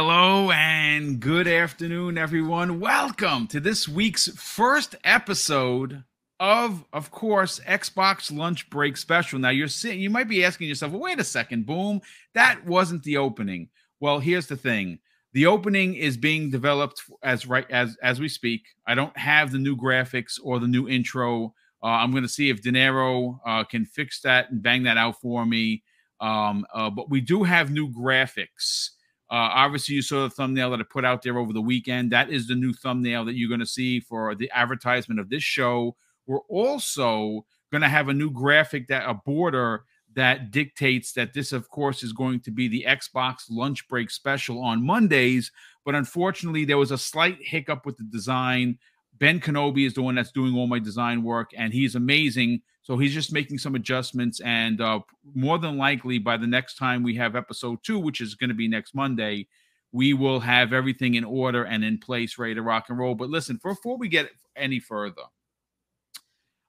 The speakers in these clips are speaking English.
hello, and good afternoon, everyone. Welcome to this week's first episode of, of course, Xbox Lunch Break Special. Now, you're sitting, you might be asking yourself, well, wait a second, boom, that wasn't the opening. Well, here's the thing: the opening is being developed as right as as we speak. I don't have the new graphics or the new intro. Uh, I'm going to see if Dinero uh, can fix that and bang that out for me. Um, uh, but we do have new graphics. Uh, obviously, you saw the thumbnail that I put out there over the weekend. That is the new thumbnail that you're going to see for the advertisement of this show. We're also going to have a new graphic that a border that dictates that this, of course, is going to be the Xbox lunch break special on Mondays. But unfortunately, there was a slight hiccup with the design. Ben Kenobi is the one that's doing all my design work, and he's amazing. So he's just making some adjustments, and uh, more than likely, by the next time we have episode two, which is going to be next Monday, we will have everything in order and in place, ready to rock and roll. But listen, before we get any further,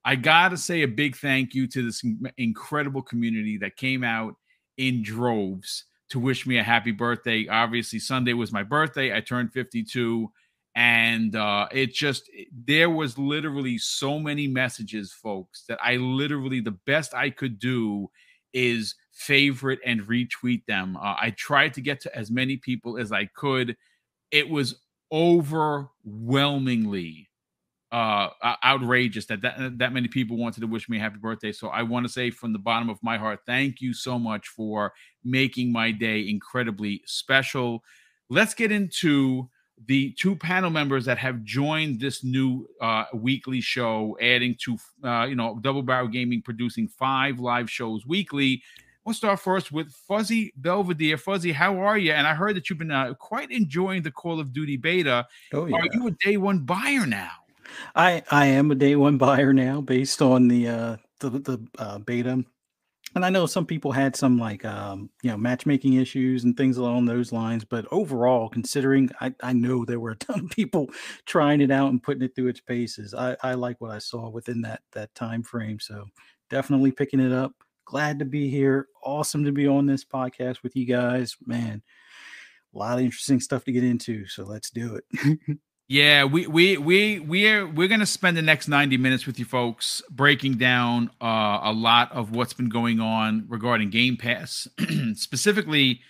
I got to say a big thank you to this incredible community that came out in droves to wish me a happy birthday. Obviously, Sunday was my birthday. I turned 52 and uh, it just there was literally so many messages folks that i literally the best i could do is favorite and retweet them. Uh, i tried to get to as many people as i could. It was overwhelmingly uh outrageous that, that that many people wanted to wish me a happy birthday. So i want to say from the bottom of my heart thank you so much for making my day incredibly special. Let's get into the two panel members that have joined this new uh, weekly show, adding to uh, you know Double Barrel Gaming producing five live shows weekly. We'll start first with Fuzzy Belvedere. Fuzzy, how are you? And I heard that you've been uh, quite enjoying the Call of Duty beta. Oh, yeah. Are you a day one buyer now? I I am a day one buyer now, based on the uh, the the uh, beta and I know some people had some like um, you know matchmaking issues and things along those lines, but overall, considering I, I know there were a ton of people trying it out and putting it through its paces, I, I like what I saw within that that time frame. So definitely picking it up. Glad to be here. Awesome to be on this podcast with you guys, man. A lot of interesting stuff to get into, so let's do it. Yeah, we we we we're we're gonna spend the next ninety minutes with you folks breaking down uh, a lot of what's been going on regarding Game Pass, specifically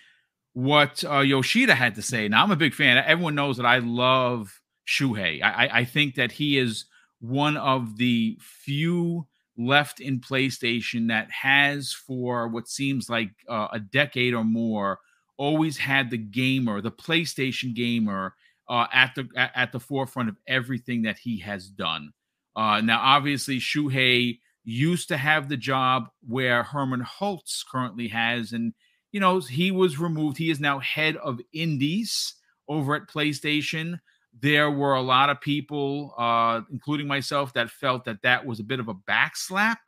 what uh, Yoshida had to say. Now, I'm a big fan. Everyone knows that I love Shuhei. I, I think that he is one of the few left in PlayStation that has, for what seems like uh, a decade or more, always had the gamer, the PlayStation gamer uh, at the at the forefront of everything that he has done. Uh, now, obviously, Shuhei used to have the job where Hermen Hulst currently has, and you know he was removed. He is now head of indies over at PlayStation. There were a lot of people, uh, including myself, that felt that that was a bit of a backslap.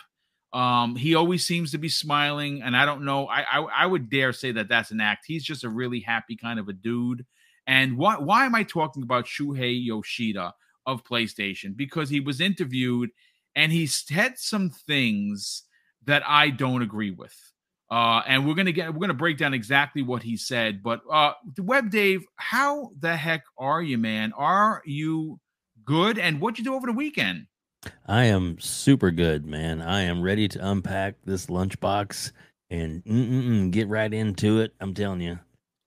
Um, he always seems to be smiling, and I don't know. I, I I would dare say that that's an act. He's just a really happy kind of a dude. And why why am I talking about Shuhei Yoshida of PlayStation? Because he was interviewed and he said some things that I don't agree with. Uh, and we're gonna get we're gonna break down exactly what he said. But uh, Web Dave, how the heck are you, man? Are you good? And what'd you do over the weekend? I am super good, man. I am ready to unpack this lunchbox and get right into it. I'm telling you,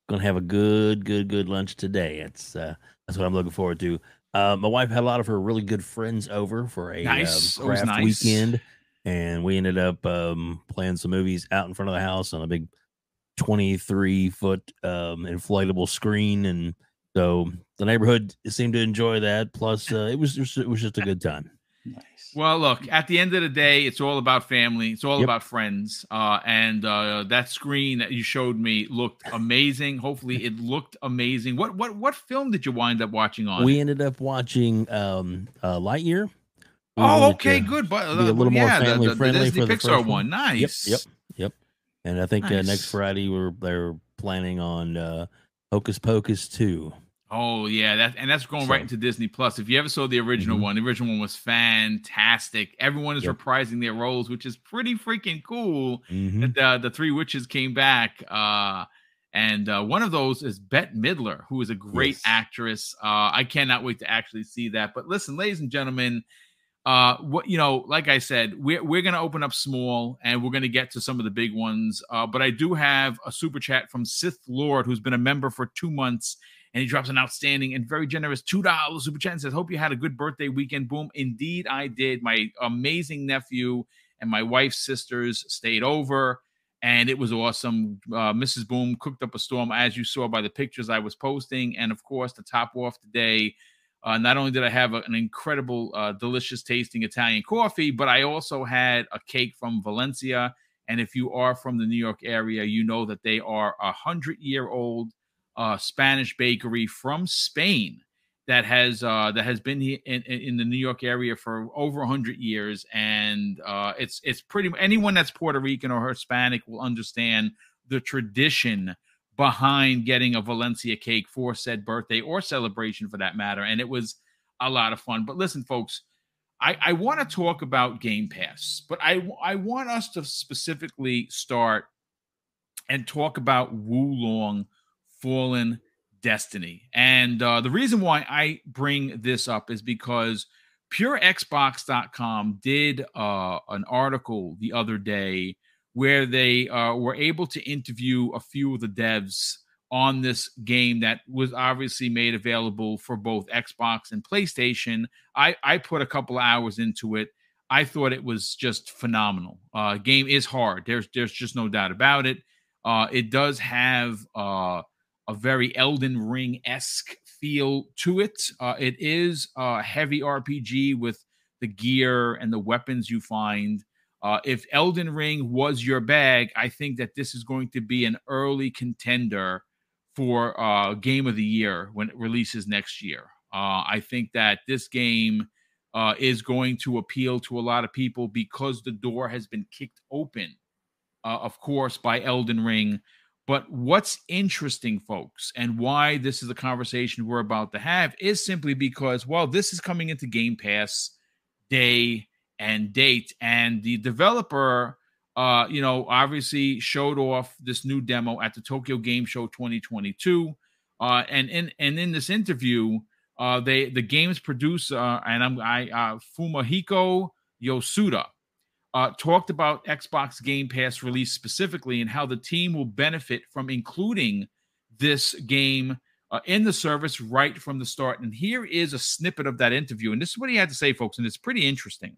gonna have a good, good, good lunch today. It's uh, that's what I'm looking forward to. Uh, my wife had a lot of her really good friends over for a nice. um, craft nice. weekend, and we ended up um, playing some movies out in front of the house on a big 23 foot um, inflatable screen, and so the neighborhood seemed to enjoy that. Plus, uh, it was it was just a good time. Well, look, at the end of the day, it's all about family. It's all yep. about friends. Uh, and uh, that screen that you showed me looked amazing. Hopefully, it looked amazing. What what what film did you wind up watching on? We ended up watching um, uh, Lightyear. We oh, okay, good. But uh, a little yeah, more family the, the, friendly the Disney for the Pixar one. one. Nice. Yep. Yep. Yep. And I think uh, nice. next Friday we're they're planning on uh, Hocus Pocus two. Oh yeah, that and that's going so, right into Disney Plus. If you ever saw the original mm-hmm. one, the original one was fantastic. Everyone is yep. reprising their roles, which is pretty freaking cool. Mm-hmm. That the, the three witches came back, uh, And uh, one of those is Bette Midler, who is a great yes. actress. Uh, I cannot wait to actually see that. But listen, ladies and gentlemen, uh, what you know, like I said, we're we're gonna open up small, and we're gonna get to some of the big ones. Uh, but I do have a super chat from Sith Lord, who's been a member for two months, and he drops an outstanding and very generous two dollars super chat and says, "Hope you had a good birthday weekend." Boom, indeed I did. My amazing nephew and my wife's sisters stayed over and it was awesome. Uh, Mrs. Boom cooked up a storm, as you saw by the pictures I was posting, and of course, to top off the day, uh, not only did I have a, an incredible, uh, delicious tasting Italian coffee, but I also had a cake from Valencia. And if you are from the New York area, you know that they are a hundred year old uh, Spanish bakery from Spain that has uh, that has been in, in the New York area for over hundred years, and uh, it's it's pretty. Anyone that's Puerto Rican or Hispanic will understand the tradition behind getting a Valencia cake for said birthday or celebration, for that matter. And it was a lot of fun. But listen, folks, I, I want to talk about Game Pass, but I I want us to specifically start and talk about Wo Long Fallen Destiny. And uh, the reason why I bring this up is because PureXbox.com did uh, an article the other day where they uh, were able to interview a few of the devs on this game that was obviously made available for both Xbox and PlayStation. I, I put a couple hours into it. I thought it was just phenomenal. Uh, game is hard. There's there's just no doubt about it. Uh, it does have uh, a very Elden Ring esque feel to it. Uh, it is a heavy RPG with the gear and the weapons you find. Uh, if Elden Ring was your bag, I think that this is going to be an early contender for uh, Game of the Year when it releases next year. Uh, I think that this game uh, is going to appeal to a lot of people because the door has been kicked open, uh, of course, by Elden Ring. But what's interesting, folks, and why this is a conversation we're about to have is simply because, well, this is coming into Game Pass day and date, and the developer, uh, you know, obviously showed off this new demo at the Tokyo Game Show 2022, uh, and in and in this interview, uh, they the game's producer and I'm I uh, Fumihiko Yasuda uh, talked about Xbox Game Pass release specifically and how the team will benefit from including this game uh, in the service right from the start. And here is a snippet of that interview. And this is what he had to say, folks, and it's pretty interesting.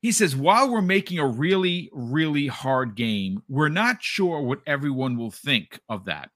He says, While we're making a really, really hard game, we're not sure what everyone will think of that.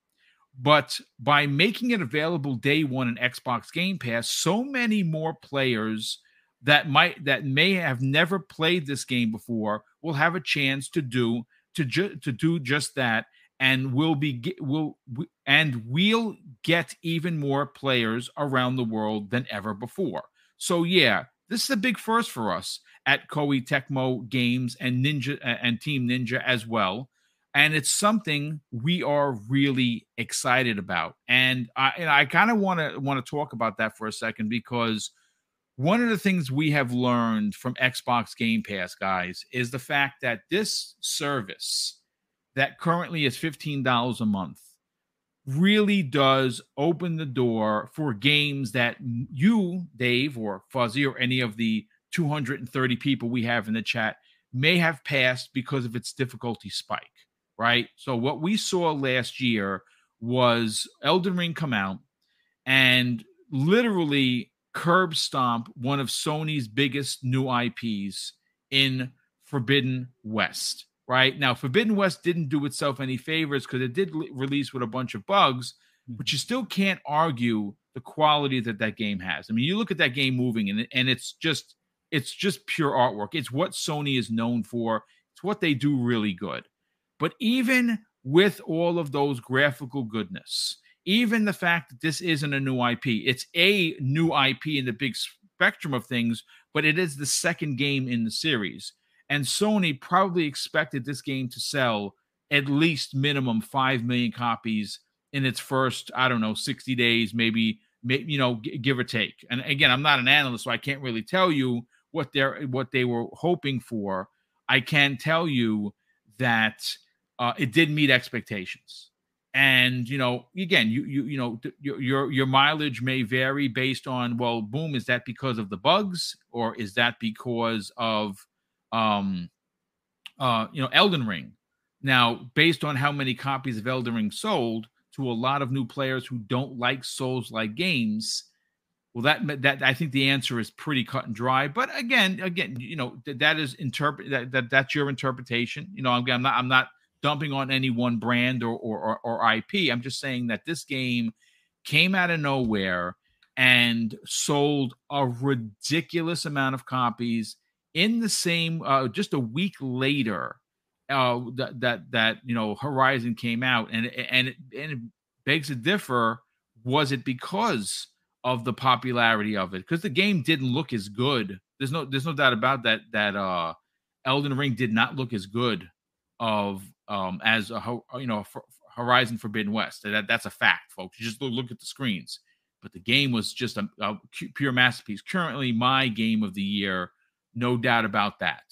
But by making it available day one in Xbox Game Pass, so many more players that might that may have never played this game before will have a chance to do to ju- to do just that and will be will and we'll get even more players around the world than ever before. So yeah, this is a big first for us at Koei Tecmo Games and Ninja and Team Ninja as well. And it's something we are really excited about. And I and I kind of want to want to talk about that for a second because one of the things we have learned from Xbox Game Pass, guys, is the fact that this service that currently is $15 a month really does open the door for games that you, Dave, or Fuzzy, or any of the 230 people we have in the chat may have passed because of its difficulty spike, right? So, what we saw last year was Elden Ring come out and literally curb stomp one of Sony's biggest new IPs in Forbidden West. Right now, Forbidden West didn't do itself any favors because it did release with a bunch of bugs, mm-hmm. but you still can't argue the quality that that game has. I mean, you look at that game moving, and and it's just it's just pure artwork. It's what Sony is known for. It's what they do really good. But even with all of those graphical goodness, even the fact that this isn't a new IP, it's a new IP in the big spectrum of things, but it is the second game in the series. And Sony probably expected this game to sell at least minimum 5 million copies in its first, I don't know, 60 days, maybe, you know, give or take. And again, I'm not an analyst, so I can't really tell you what they're what they were hoping for. I can tell you that uh, it did meet expectations and you know again you you you know your your your mileage may vary based on well boom is that because of the bugs or is that because of um uh you know Elden Ring? Now based on how many copies of Elden Ring sold to a lot of new players who don't like souls like games well that that I think the answer is pretty cut and dry. But again again you know that, that is interpret that, that that's your interpretation. You know I'm, I'm not I'm not dumping on any one brand or, or, or, or IP. I'm just saying that this game came out of nowhere and sold a ridiculous amount of copies in the same uh, just a week later uh, that that that you know Horizon came out. And and it, and it begs to differ was it because of the popularity of it? Because the game didn't look as good. There's no there's no doubt about that that uh Elden Ring did not look as good of um, as a you know Horizon Forbidden West. That that's a fact, folks. You just look look at the screens. But the game was just a, a pure masterpiece. Currently, my game of the year, no doubt about that.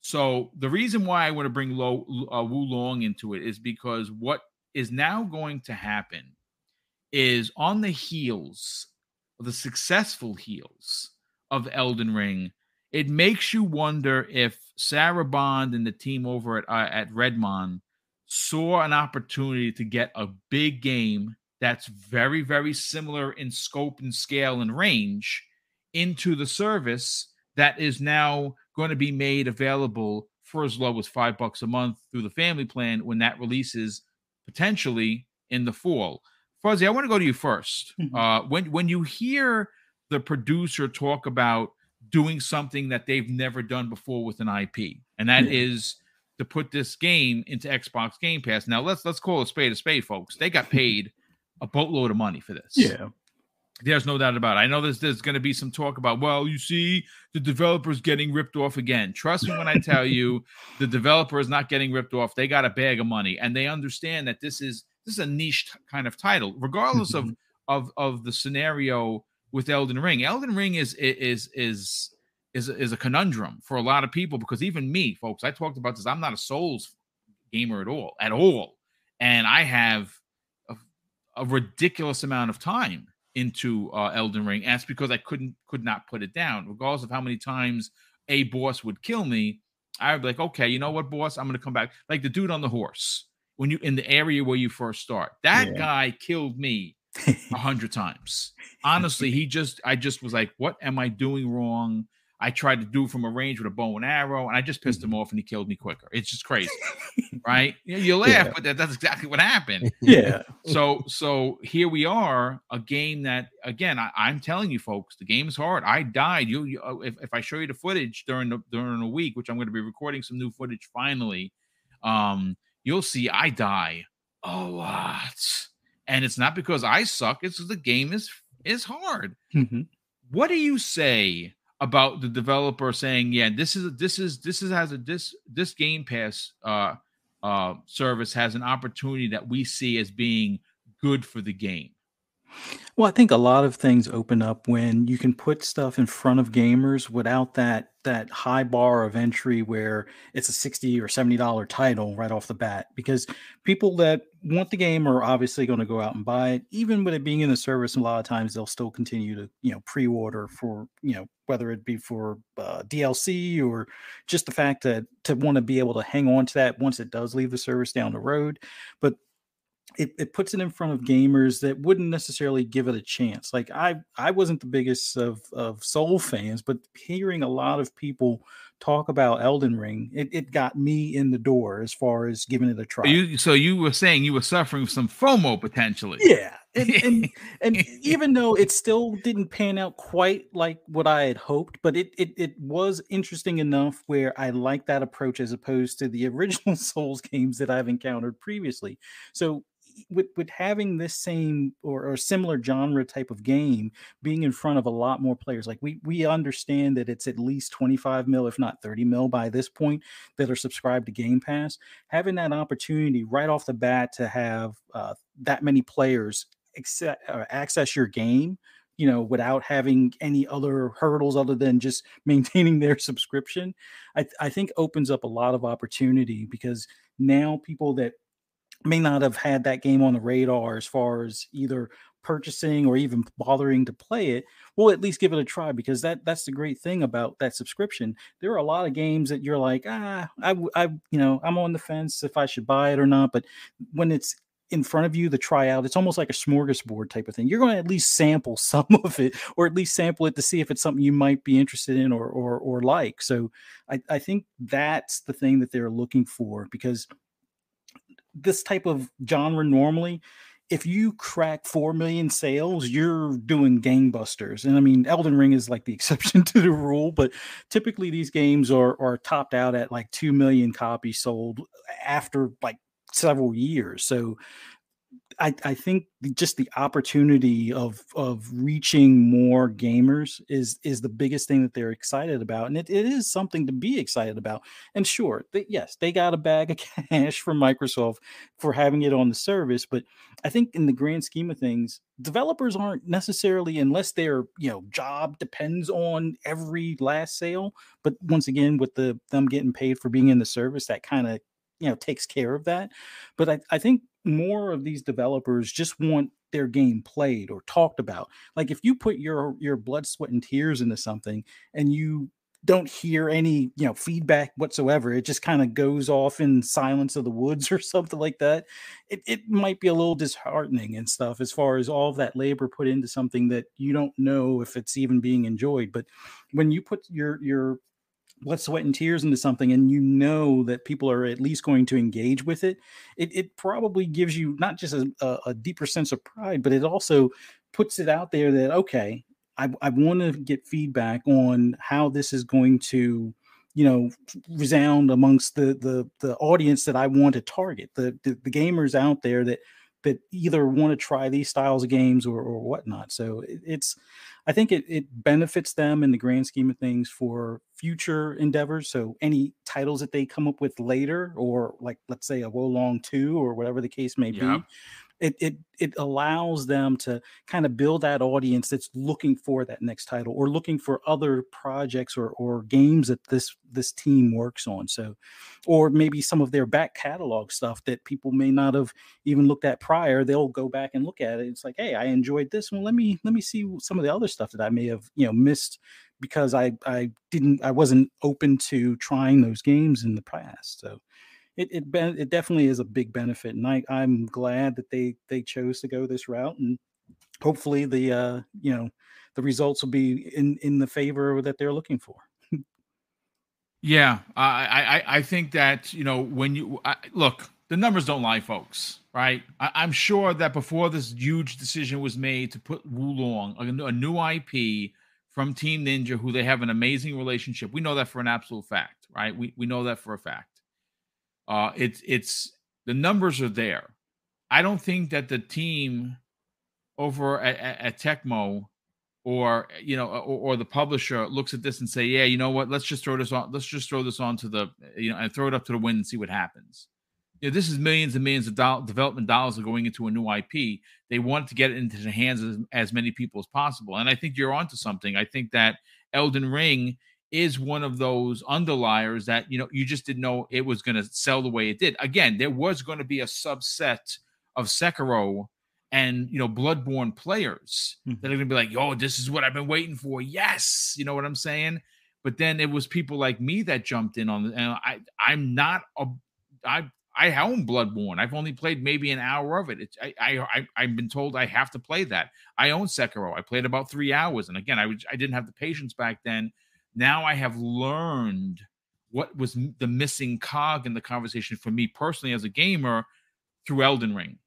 So the reason why I want to bring Lo, uh, Wo Long into it is because what is now going to happen is on the heels, the successful heels of Elden Ring, it makes you wonder if Sarah Bond and the team over at uh, at Redmond saw an opportunity to get a big game that's very very similar in scope and scale and range into the service that is now going to be made available for as low as five bucks a month through the family plan when that releases potentially in the fall. Fuzzy, I want to go to you 1st mm-hmm. uh, when when you hear the producer talk about doing something that they've never done before with an IP, and that yeah. is to put this game into Xbox Game Pass. Now let's let's call a spade a spade, folks. They got paid a boatload of money for this. Yeah. There's no doubt about it. I know there's there's going to be some talk about, well, you see, the developers getting ripped off again. Trust me when I tell you, the developer is not getting ripped off. They got a bag of money, and they understand that this is this is a niche kind of title, regardless of mm-hmm. of of the scenario with Elden Ring. Elden Ring is is is is is a conundrum for a lot of people because even me, folks, I talked about this. I'm not a Souls gamer at all, at all, and I have a, a ridiculous amount of time into uh, Elden Ring. And that's because I couldn't could not put it down, regardless of how many times a boss would kill me. I would be like, okay, you know what, boss, I'm gonna come back. Like the dude on the horse when you in the area where you first start. That yeah. guy killed me a hundred times. Honestly, he just I just was like, what am I doing wrong? I tried to do from a range with a bow and arrow, and I just pissed mm-hmm. him off, and he killed me quicker. It's just crazy, right? You, you laugh, yeah. but that, that's exactly what happened. Yeah. so, so here we are, a game that, again, I, am telling you, folks, the game is hard. I died. You, you uh, if, if I show you the footage during the during a week, which I'm going to be recording some new footage finally, um, you'll see I die a lot and it's not because I suck. It's because the game is is hard. Mm-hmm. What do you say about the developer saying, "Yeah, this is this is this is has a this this Game Pass uh, uh, service has an opportunity that we see as being good for the game." Well, I think a lot of things open up when you can put stuff in front of gamers without that that high bar of entry where it's a 60 or 70 dollar title right off the bat because people that want the game are obviously going to go out and buy it. Even with it being in the service a lot of times they'll still continue to you know pre-order for you know whether it be for uh, DLC or just the fact that to want to be able to hang on to that once it does leave the service down the road. But it, it puts it in front of gamers that wouldn't necessarily give it a chance. Like I I wasn't the biggest of of Soul fans, but hearing a lot of people talk about Elden Ring, it, it got me in the door as far as giving it a try. You so you were saying you were suffering some FOMO potentially. Yeah. And and, and even though it still didn't pan out quite like what I had hoped, but it it it was interesting enough where I like that approach as opposed to the original Souls games that I've encountered previously. So with with having this same or, or similar genre type of game being in front of a lot more players like we we understand that it's at least 25 mil if not 30 mil by this point that are subscribed to game pass having that opportunity right off the bat to have uh, that many players accept, uh, access your game you know without having any other hurdles other than just maintaining their subscription I, I think opens up a lot of opportunity because now people that may not have had that game on the radar as far as either purchasing or even bothering to play it we'll at least give it a try because that that's the great thing about that subscription. There are a lot of games that you're like ah i i you know i'm on the fence if i should buy it or not but when it's in front of you the tryout it's almost like a smorgasbord type of thing. You're going to at least sample some of it or at least sample it to see if it's something you might be interested in or or, or like. So I, I think that's the thing that they're looking for because this type of genre normally if you crack 4 million sales, you're doing gangbusters. And I mean, Elden Ring is like the exception to the rule, but typically these games are, are topped out at like 2 million copies sold after like several years. So I, I think just the opportunity of of reaching more gamers is is the biggest thing that they're excited about, and it, it is something to be excited about. And sure, they, yes, they got a bag of cash from Microsoft for having it on the service, but I think in the grand scheme of things, developers aren't necessarily unless their you know job depends on every last sale. But once again, with the them getting paid for being in the service, that kind of you know takes care of that. But I, I think more of these developers just want their game played or talked about. Like if you put your your blood, sweat, and tears into something and you don't hear any you know feedback whatsoever it just kind of goes off in silence of the woods or something like that it, it might be a little disheartening and stuff as far as all that labor put into something that you don't know if it's even being enjoyed but when you put your your blood, sweat, and tears into something, and you know that people are at least going to engage with it, it, it probably gives you not just a, a, deeper sense of pride, but it also puts it out there that okay, I, I want to get feedback on how this is going to you know resound amongst the the the audience that I want to target the the, the gamers out there that that either want to try these styles of games or, or whatnot. So it, it's I think it, it benefits them in the grand scheme of things for future endeavors. So any titles that they come up with later, or like let's say a Wo Long 2 or whatever the case may be, it it it allows them to kind of build that audience that's looking for that next title or looking for other projects or or games that this this team works on so or maybe some of their back catalog stuff that people may not have even looked at prior they'll go back and look at it it's like hey i enjoyed this one let me let me see some of the other stuff that i may have you know missed because i i didn't i wasn't open to trying those games in the past so it it, ben, it definitely is a big benefit, and I I'm glad that they they chose to go this route, and hopefully the uh you know the results will be in in the favor that they're looking for. yeah, I I I think that you know when you I, look the numbers don't lie, folks. Right? I, am sure that before this huge decision was made to put Wo Long, a, a new IP from Team Ninja, who they have an amazing relationship, we know that for an absolute fact, right? We we know that for a fact. Uh, it's it's the numbers are there. I don't think that the team over at, at, Tecmo or you know or, or, the publisher looks at this and say, yeah, you know what? Let's just throw this on. Let's just throw this on to the you know and throw it up to the wind and see what happens. You know, this is millions and millions of development dollars are going into a new IP. They want to get it into the hands of as many people as possible, and I think you're onto something. I think that Elden Ring is one of those underliers that you know you just didn't know it was going to sell the way it did. Again, there was going to be a subset of Sekiro and you know Bloodborne players mm-hmm. that are going to be like, "Yo, this is what I've been waiting for." Yes, you know what I'm saying. But then it was people like me that jumped in on, and I I'm not a I I own Bloodborne. I've only played maybe an hour of it. It's, I, I, I, have been told I have to play that. I own Sekiro. I played about three hours, and again, I was, I didn't have the patience back then now I have learned what was the missing cog in the conversation for me personally as a gamer through Elden Ring.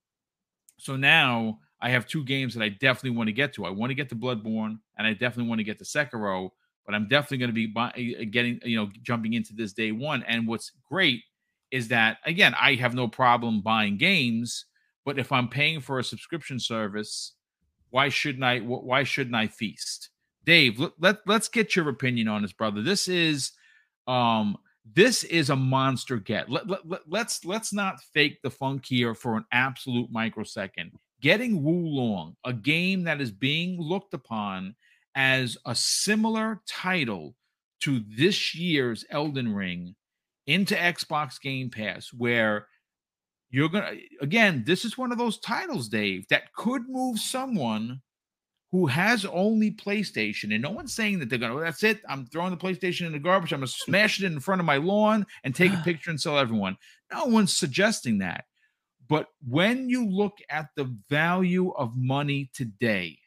So now I have two games that I definitely want to get to. I want to get to Bloodborne and I definitely want to get to Sekiro, but I'm definitely going to be buy- eh, getting, you know, jumping into this day one. And what's great is that, again, I have no problem buying games, but if I'm paying for a subscription service, why shouldn't I, why shouldn't I feast? Dave, let, let let's get your opinion on this, brother. This is um this is a monster get. Let, let, let, let's let's not fake the funk here for an absolute microsecond. Getting Wo Long, a game that is being looked upon as a similar title to this year's Elden Ring into Xbox Game Pass, where you're gonna again. This is one of those titles, Dave, that could move someone who has only PlayStation, and no one's saying that they're gonna. Oh, that's it. I'm throwing the PlayStation in the garbage. I'm gonna smash it in front of my lawn and take a picture and sell everyone. No one's suggesting that. But when you look at the value of money today,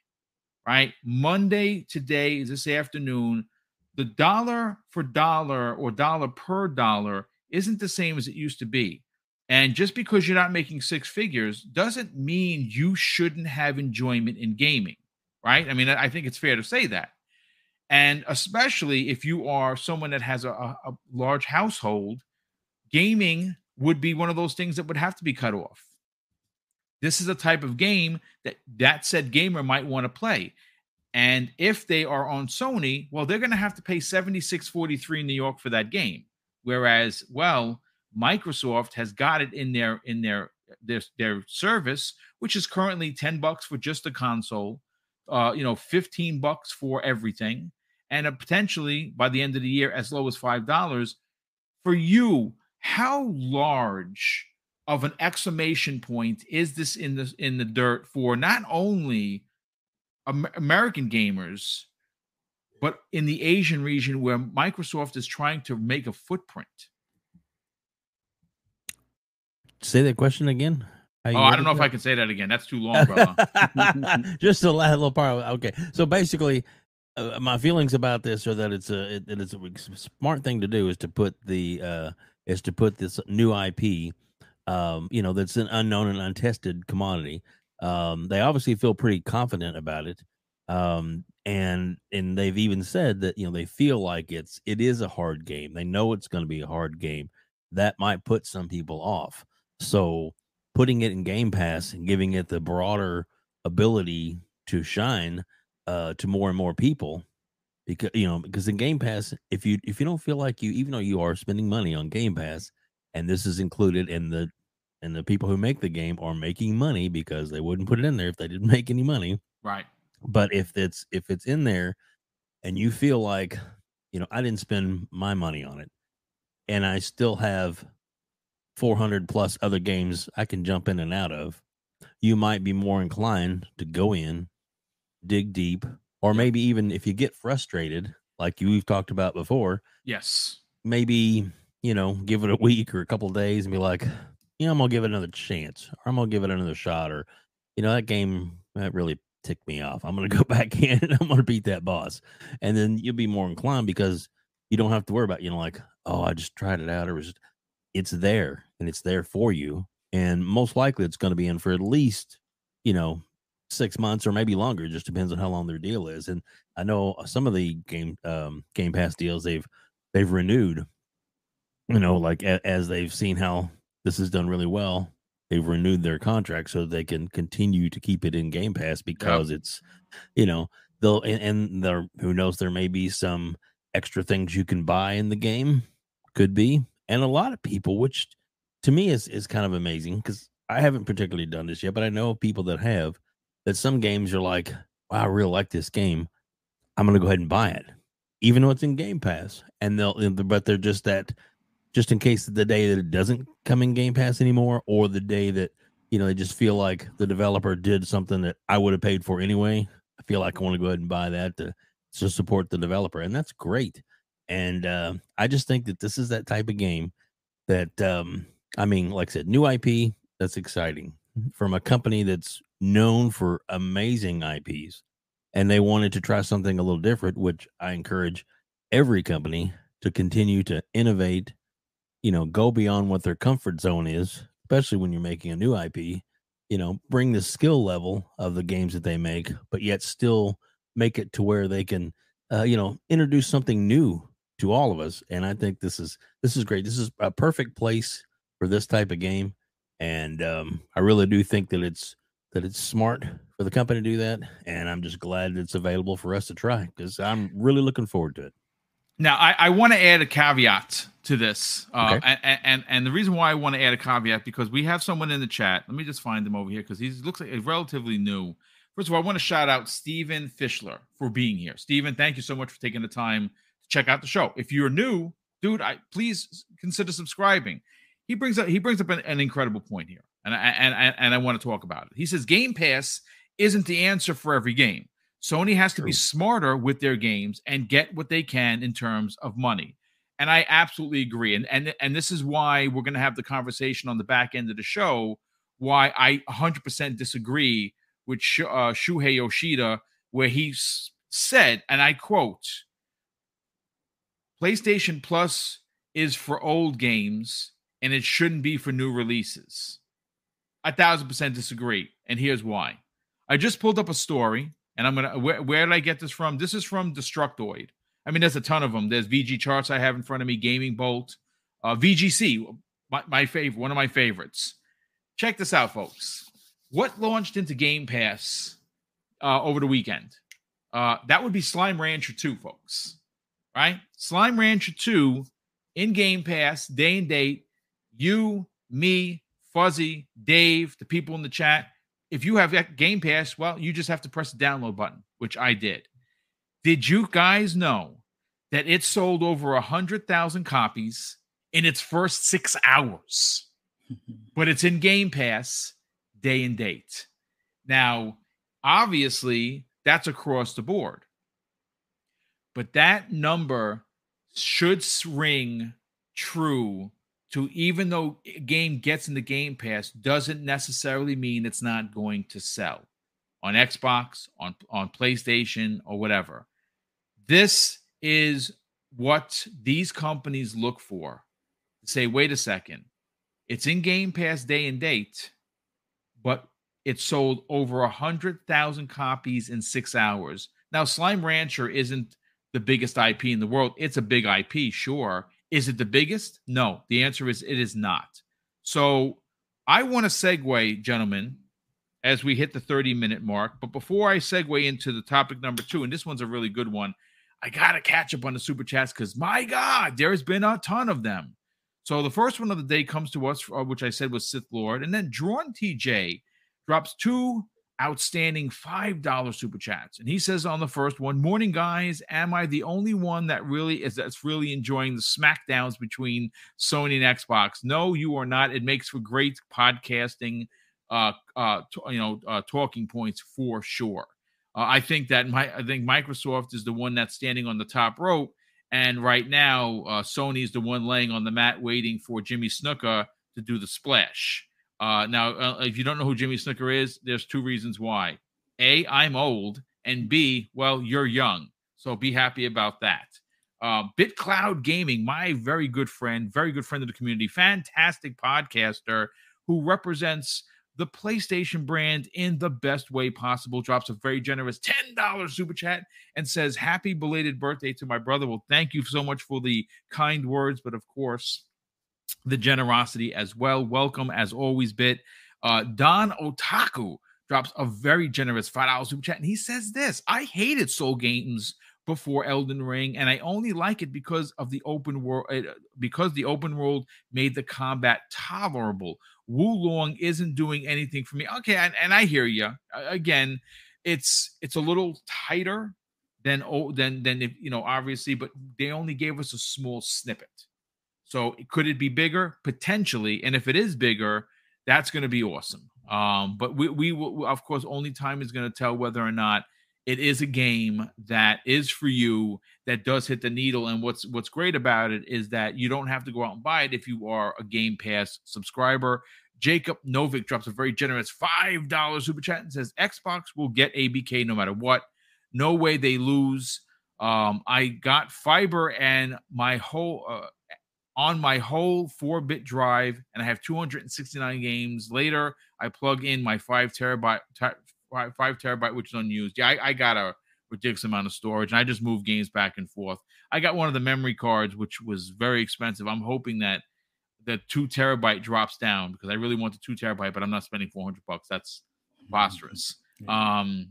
right? Monday today is this afternoon. The dollar for dollar or dollar per dollar isn't the same as it used to be. And just because you're not making six figures doesn't mean you shouldn't have enjoyment in gaming right? I mean, I think it's fair to say that. And especially if you are someone that has a, a, large household, gaming would be one of those things that would have to be cut off. This is a type of game that that said gamer might want to play. And if they are on Sony, well, they're going to have to pay 76.43 in New York for that game. Whereas, well, Microsoft has got it in their in their their their service, which is currently 10 bucks for just the console uh, you know, 15 bucks for everything, and a potentially by the end of the year as low as five dollars. For you, how large of an exclamation point is this in the in the dirt for not only Amer- American gamers, but in the Asian region where Microsoft is trying to make a footprint? Say that question again. Oh, I don't know if I can say that again. That's too long, bro. Just a little part. Okay, so basically, uh, my feelings about this are that it's a it, it's a smart thing to do is to put the uh is to put this new IP, um, you know, that's an unknown and untested commodity. Um, they obviously feel pretty confident about it, um, and and they've even said that you know they feel like it's it is a hard game. They know it's going to be a hard game. That might put some people off. So putting it in Game Pass and giving it the broader ability to shine uh, to more and more people. Because you know because in Game Pass if you if you don't feel like you even though you are spending money on Game Pass and this is included in the and the people who make the game are making money because they wouldn't put it in there if they didn't make any money. Right. But if it's if it's in there and you feel like you know I didn't spend my money on it and I still have 400 plus other games I can jump in and out of, you might be more inclined to go in, dig deep, or maybe even if you get frustrated, like we've talked about before. Yes. Maybe, you know, give it a week or a couple days and be like, you know, I'm going to give it another chance or I'm going to give it another shot or, you know, that game that really ticked me off. I'm going to go back in and I'm going to beat that boss. And then you'll be more inclined because you don't have to worry about, you know, like, oh, I just tried it out. Or was it's there and it's there for you. And most likely it's going to be in for at least, you know, six months or maybe longer. It just depends on how long their deal is. And I know some of the game um, Game Pass deals they've they've renewed. You know, like a, as they've seen how this has done really well, they've renewed their contract so they can continue to keep it in Game Pass because yep. it's, you know, they'll and, and there who knows there may be some extra things you can buy in the game. Could be and a lot of people, which to me is is kind of amazing because I haven't particularly done this yet, but I know people that have. That some games are like, wow, I really like this game. I'm gonna go ahead and buy it, even though it's in Game Pass. And they'll, but they're just that, just in case the day that it doesn't come in Game Pass anymore, or the day that you know they just feel like the developer did something that I would have paid for anyway. I feel like I want to go ahead and buy that to to support the developer, and that's great. And uh, I just think that this is that type of game that, um, I mean, like I said, new IP, that's exciting from a company that's known for amazing IPs. And they wanted to try something a little different, which I encourage every company to continue to innovate, you know, go beyond what their comfort zone is, especially when you're making a new IP, you know, bring the skill level of the games that they make, but yet still make it to where they can, uh, you know, introduce something new to all of us. And I think this is this is great. This is a perfect place for this type of game. And um, I really do think that it's that it's smart for the company to do that. And I'm just glad it's available for us to try because I'm really looking forward to it. Now, I, I want to add a caveat to this, uh, okay. and, and and the reason why I want to add a caveat because we have someone in the chat. Let me just find him over here because he looks like it's relatively new. First of all, I want to shout out Stephen Fischler for being here. Stephen, thank you so much for taking the time check out the show. If you're new, dude, I please consider subscribing. he brings up he brings up an, an incredible point here, and I and and I want to talk about it. He says Game Pass isn't the answer for every game. Sony has to True. be smarter with their games and get what they can in terms of money. And I absolutely agree. And and and this is why we're going to have the conversation on the back end of the show. Why I 100% disagree with Sh- uh, Shuhei Yoshida, where he said, and I quote, PlayStation Plus is for old games and it shouldn't be for new releases. A thousand percent disagree. And here's why. I just pulled up a story and I'm gonna where, where did I get this from? This is from Destructoid. I mean, there's a ton of them. There's VG charts I have in front of me, Gaming Bolt, uh, VGC, my, my favorite, one of my favorites. Check this out, folks. What launched into Game Pass uh, over the weekend? Uh, that would be Slime Rancher 2, folks. Right? Slime Rancher 2 in Game Pass, day and date. You, me, Fuzzy, Dave, the people in the chat. If you have Game Pass, well, you just have to press the download button, which I did. Did you guys know that it sold over a hundred thousand copies in its first six hours? but it's in Game Pass day and date. Now, obviously, that's across the board. But that number should ring true to even though game gets in the Game Pass doesn't necessarily mean it's not going to sell on Xbox, on on PlayStation or whatever. This is what these companies look for. Say, wait a second. It's in Game Pass day and date, but it sold over a hundred thousand copies in six hours. Now, Slime Rancher isn't the biggest IP in the world. It's a big IP, sure. Is it the biggest? No. The answer is it is not. So I want to segue, gentlemen, as we hit the 30 minute mark. But before I segue into the topic number two, and this one's a really good one, I got to catch up on the super chats because my God, there's been a ton of them. So the first one of the day comes to us, uh, which I said was Sith Lord, and then Drawn TJ drops two outstanding $5 super chats. And he says on the first one, Morning, guys. Am I the only one that really is that's really enjoying the smackdowns between Sony and Xbox? No, you are not. It makes for great podcasting, uh, uh, t- you know, uh, talking points for sure. Uh, I think that my I think Microsoft is the one that's standing on the top rope. And right now, uh, Sony is the one laying on the mat waiting for Jimmy Snuka to do the splash. Uh, now, uh, if you don't know who Jimmy Snuka is, there's two reasons why. A, I'm old, and B, well, you're young. So be happy about that. Uh, BitCloud Gaming, my very good friend, very good friend of the community, fantastic podcaster who represents the PlayStation brand in the best way possible. Drops a very generous $10 super chat and says, Happy belated birthday to my brother. Well, thank you so much for the kind words, but of course, the generosity as well. Welcome as always, Bit. Uh, Don Otaku drops a very generous $5 super chat. And he says this I hated Soul Games before Elden Ring, and I only like it because of the open world, uh, because the open world made the combat tolerable. Wo Long isn't doing anything for me. Okay, and, and I hear you. Again, it's it's a little tighter than oh than than if you know obviously, but they only gave us a small snippet. So could it be bigger? Potentially. And if it is bigger, that's going to be awesome. Um, but we, we will, of course, only time is going to tell whether or not it is a game that is for you that does hit the needle. And what's what's great about it is that you don't have to go out and buy it if you are a Game Pass subscriber. Jacob Novik drops a very generous five dollar super chat and says Xbox will get ABK no matter what. No way they lose. Um, I got fiber and my whole uh, on my whole 4 bit drive and I have 269 games. Later, I plug in my 5 terabyte, five, five terabyte, which is unused. Yeah, I, I got a ridiculous amount of storage and I just move games back and forth. I got one of the memory cards, which was very expensive. I'm hoping that the two terabyte drops down because I really want the two terabyte, but I'm not spending 400 bucks. That's preposterous. Yeah. Um,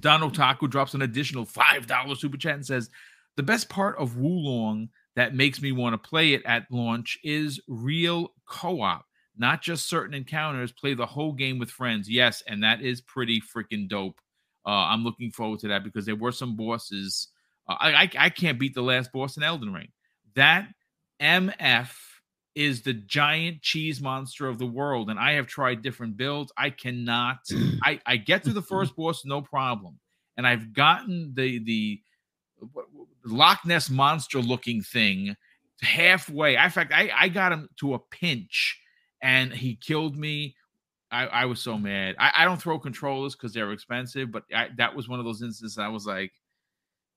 Don Otaku drops an additional $5 super chat and says, The best part of Wo Long that makes me want to play it at launch is real co-op not just certain encounters play the whole game with friends yes and that is pretty freaking dope uh, i'm looking forward to that because there were some bosses uh, I, I, I can't beat the last boss in elden ring that mf is the giant cheese monster of the world, and I have tried different builds. I cannot. I I get to the first boss no problem, and I've gotten the the Loch Ness monster looking thing halfway. In fact, I I got him to a pinch, and he killed me. I, I was so mad. I, I don't throw controllers because they're expensive, but I, that was one of those instances I was like,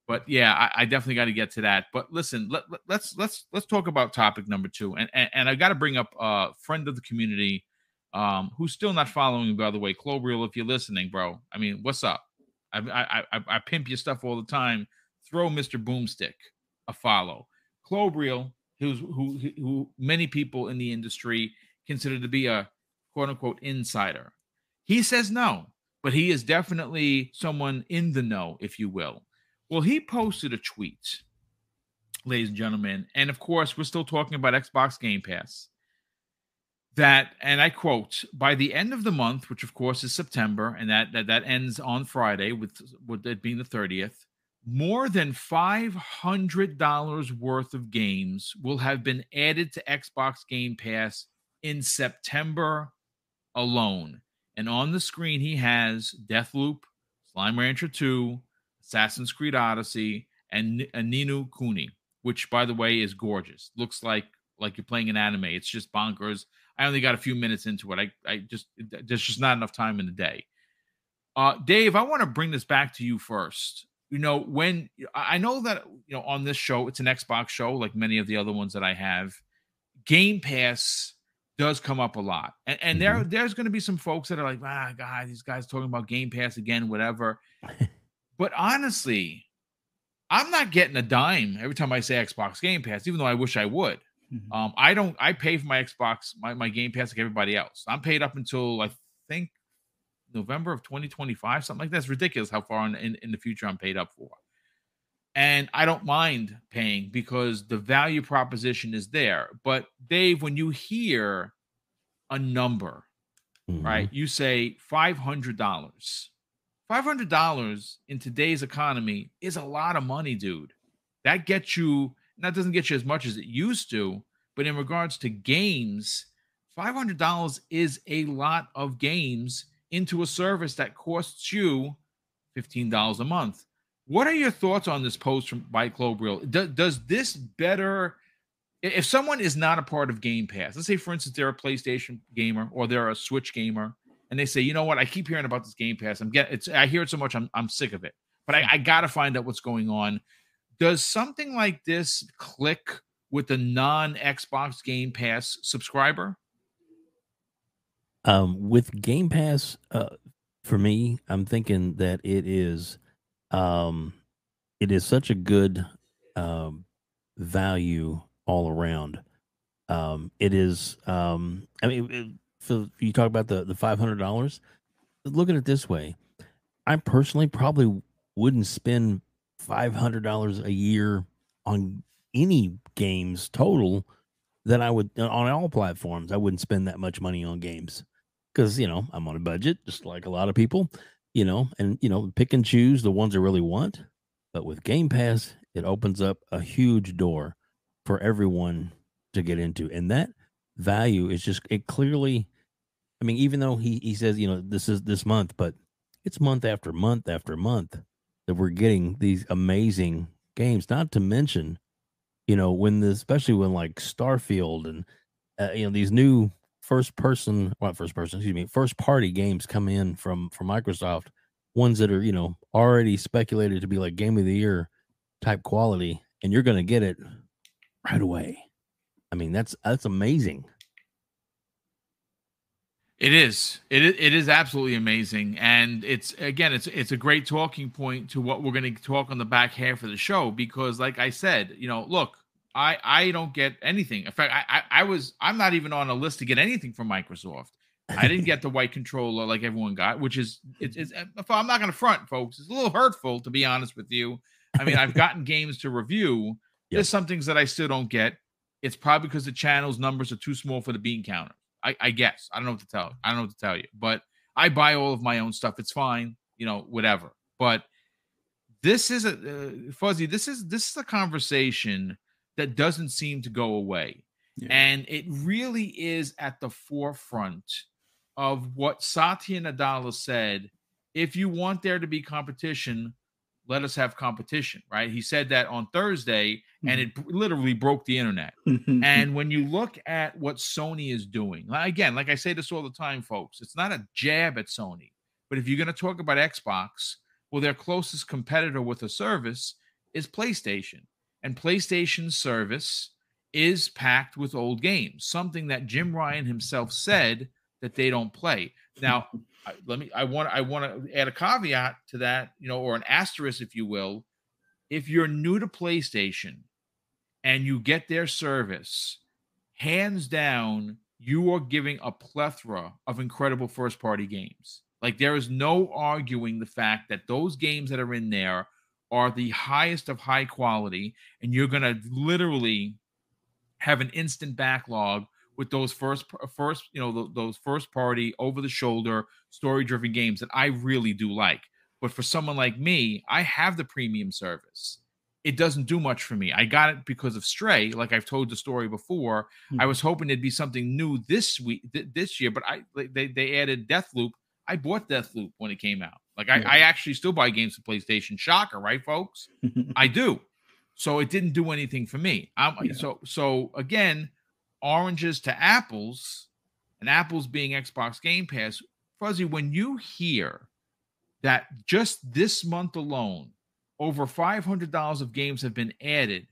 but yeah, I, I definitely got to get to that. But listen, let, let, let's let's let's talk about topic number two, and and, and I got to bring up a friend of the community, um, who's still not following me by the way, Klobrille. If you're listening, bro, I mean, what's up? I I I, I pimp your stuff all the time. Throw Mister Boomstick a follow. Klobrille, who's who who many people in the industry consider to be a quote unquote insider. He says no, but he is definitely someone in the know, if you will. Well, he posted a tweet, ladies and gentlemen, and of course, we're still talking about Xbox Game Pass. That, and I quote, by the end of the month, which of course is September, and that that, that ends on Friday, with with it being the 30th, more than $500 worth of games will have been added to Xbox Game Pass in September alone. And on the screen, he has Deathloop, Slime Rancher 2, Assassin's Creed Odyssey, and, and Ni Kuni, which by the way is gorgeous. Looks like like you're playing an anime. It's just bonkers. I only got a few minutes into it. I I just there's just not enough time in the day. Uh, Dave, I want to bring this back to you first. You know, when I know that you know on this show, it's an Xbox show, like many of the other ones that I have. Game Pass does come up a lot, and, and mm-hmm. there there's going to be some folks that are like, ah, God, these guys talking about Game Pass again, whatever. But honestly, I'm not getting a dime every time I say Xbox Game Pass, even though I wish I would. Mm-hmm. Um, I don't. I pay for my Xbox, my, my Game Pass like everybody else. I'm paid up until I think November of 2025, something like that. It's ridiculous how far in, in, in the future I'm paid up for. And I don't mind paying because the value proposition is there. But Dave, when you hear a number, mm-hmm. right? You say five hundred dollars $500 in today's economy is a lot of money, dude. That gets you, that doesn't get you as much as it used to, but in regards to games, $500 is a lot of games into a service that costs you $15 a month. What are your thoughts on this post from by Klobrille? Do, does this better if someone is not a part of Game Pass, let's say for instance they're a PlayStation gamer or they're a Switch gamer and they say, you know what, I keep hearing about this Game Pass. I'm getting it's I hear it so much, I'm I'm sick of it. But I, I gotta find out what's going on. Does something like this click with the non-Xbox Game Pass subscriber? Um, with Game Pass, uh, for me, I'm thinking that it is, um, it is such a good um, value all around. Um, it is, um, I mean, it, so you talk about the the five hundred dollars. Look at it this way: I personally probably wouldn't spend five hundred dollars a year on any games total that I would on all platforms. I wouldn't spend that much money on games because you know I'm on a budget, just like a lot of people. You know, and you know, pick and choose the ones I really want. But with Game Pass, it opens up a huge door for everyone to get into, and that value is just it clearly I mean, even though he he says, you know, this is this month, but it's month after month after month that we're getting these amazing games. Not to mention, you know, when the especially when like Starfield and uh, you know these new first person, well, first person, excuse me, first party games come in from from Microsoft, ones that are you know already speculated to be like game of the year type quality, and you're going to get it right away. I mean, that's that's amazing. It is. It is, it is absolutely amazing, and it's again, it's it's a great talking point to what we're going to talk on the back half of the show because, like I said, you know, look, I I don't get anything. In fact, I I, I was I'm not even on a list to get anything from Microsoft. I didn't get the white controller like everyone got, which is it's. it's I'm not going to front, folks. It's a little hurtful to be honest with you. I mean, I've gotten games to review. Yep. There's some things that I still don't get. It's probably because the channel's numbers are too small for the bean counter. I, I guess I don't know what to tell. I don't know what to tell you, but I buy all of my own stuff. It's fine, you know, whatever. But this is a uh, fuzzy. This is this is a conversation that doesn't seem to go away. Yeah. And it really is at the forefront of what Satya Nadella said. If you want there to be competition, let us have competition, right? He said that on Thursday, mm-hmm. and it literally broke the internet. and when you look at what Sony is doing, again, like I say this all the time, folks, it's not a jab at Sony, but if you're going to talk about Xbox, well, their closest competitor with a service is PlayStation, and PlayStation service is packed with old games, something that Jim Ryan himself said that they don't play. Now, let me. I want. I want to add a caveat to that, you know, or an asterisk, if you will. If you're new to PlayStation and you get their service, hands down, you are giving a plethora of incredible first-party games. Like there is no arguing the fact that those games that are in there are the highest of high quality, and you're gonna literally have an instant backlog with those first first you know those first party over the shoulder story driven games that I really do like. But for someone like me, I have the premium service. It doesn't do much for me. I got it because of Stray, like I've told the story before. Mm-hmm. I was hoping it'd be something new this week, th- this year, but I they they added Deathloop. I bought Deathloop when it came out. Like I, yeah. I actually still buy games for PlayStation. Shocker, right, folks? I do. So it didn't do anything for me. I'm, yeah. So so again, oranges to apples, and apples being Xbox Game Pass, Fuzzy, when you hear that just this month alone, over $500 of games have been added,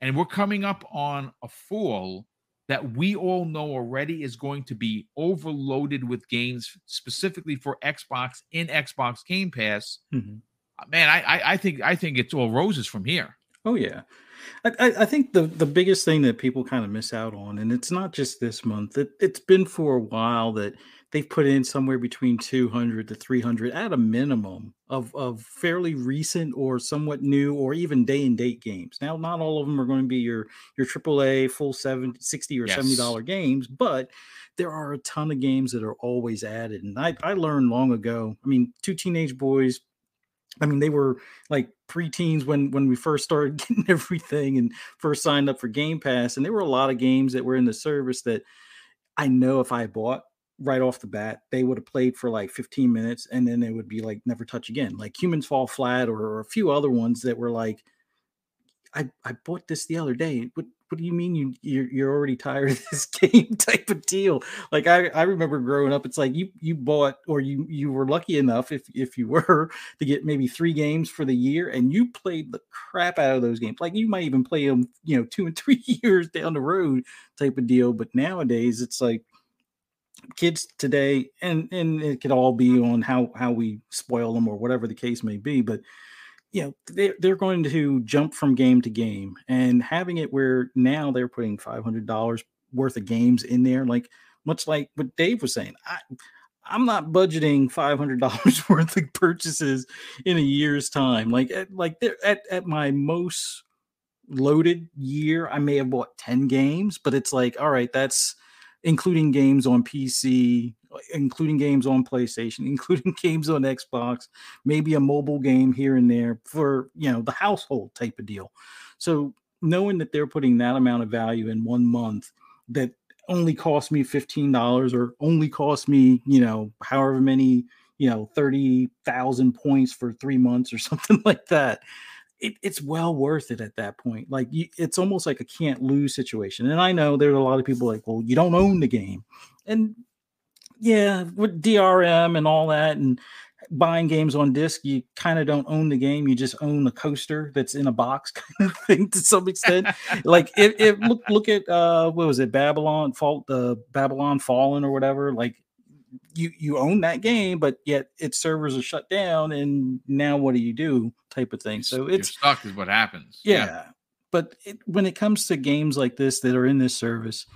and we're coming up on a fall that we all know already is going to be overloaded with games specifically for Xbox in Xbox Game Pass. Mm-hmm. Man, I, I think I think it's all roses from here. Oh yeah, I, I think the the biggest thing that people kind of miss out on, and it's not just this month. It, it's been for a while that they've put in somewhere between 200 to 300 at a minimum of of fairly recent or somewhat new or even day and date games. Now, not all of them are going to be your your AAA full 70, 60 or yes. 70 dollar games, but there are a ton of games that are always added. And I, I learned long ago. I mean, two teenage boys I mean, they were like preteens when when we first started getting everything and first signed up for Game Pass, and there were a lot of games that were in the service that I know if I bought right off the bat, they would have played for like 15 minutes and then they would be like never touch again. Like Humans Fall Flat or, or a few other ones that were like, I I bought this the other day. What what do you mean you you're, you're already tired of this game type of deal like i i remember growing up it's like you you bought or you you were lucky enough if if you were to get maybe three games for the year and you played the crap out of those games like you might even play them you know two and three years down the road type of deal but nowadays it's like kids today and and it could all be on how how we spoil them or whatever the case may be but you know they, they're going to jump from game to game and having it where now they're putting $500 worth of games in there like much like what dave was saying i i'm not budgeting $500 worth of purchases in a year's time like at, like at, at my most loaded year i may have bought 10 games but it's like all right that's including games on pc including games on PlayStation, including games on Xbox, maybe a mobile game here and there for you know the household type of deal. So knowing that they're putting that amount of value in one month that only cost me $15 or only cost me, you know, however many, you know, 30,000 points for three months or something like that. It, it's well worth it at that point. Like you, it's almost like a can't lose situation. And I know there's a lot of people like, well, you don't own the game, and yeah, with DRM and all that, and buying games on disc, you kind of don't own the game. You just own the coaster that's in a box, kind of thing, to some extent. like if, look look at uh, what was it, Babylon Fault, the Babylon Fallen or whatever. Like you you own that game, but yet its servers are shut down, and now what do you do? Type of thing. So it's You're stuck is what happens. Yeah, yeah. but it, when it comes to games like this that are in this service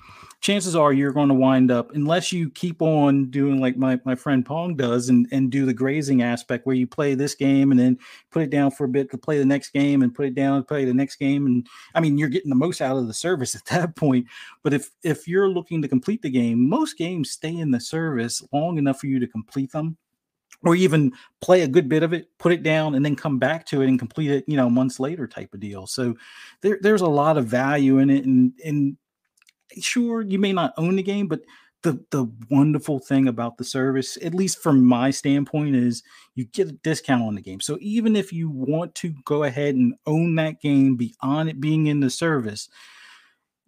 chances are you're going to wind up unless you keep on doing like my, my friend Pong does and, and do the grazing aspect where you play this game and then put it down for a bit to play the next game and put it down and play the next game. And I mean, you're getting the most out of the service at that point. But if if you're looking to complete the game, most games stay in the service long enough for you to complete them or even play a good bit of it, put it down, and then come back to it and complete it, you know, months later type of deal. So there, there's a lot of value in it. And, and sure you may not own the game, but the the wonderful thing about the service, at least from my standpoint, is you get a discount on the game. So even if you want to go ahead and own that game beyond it being in the service,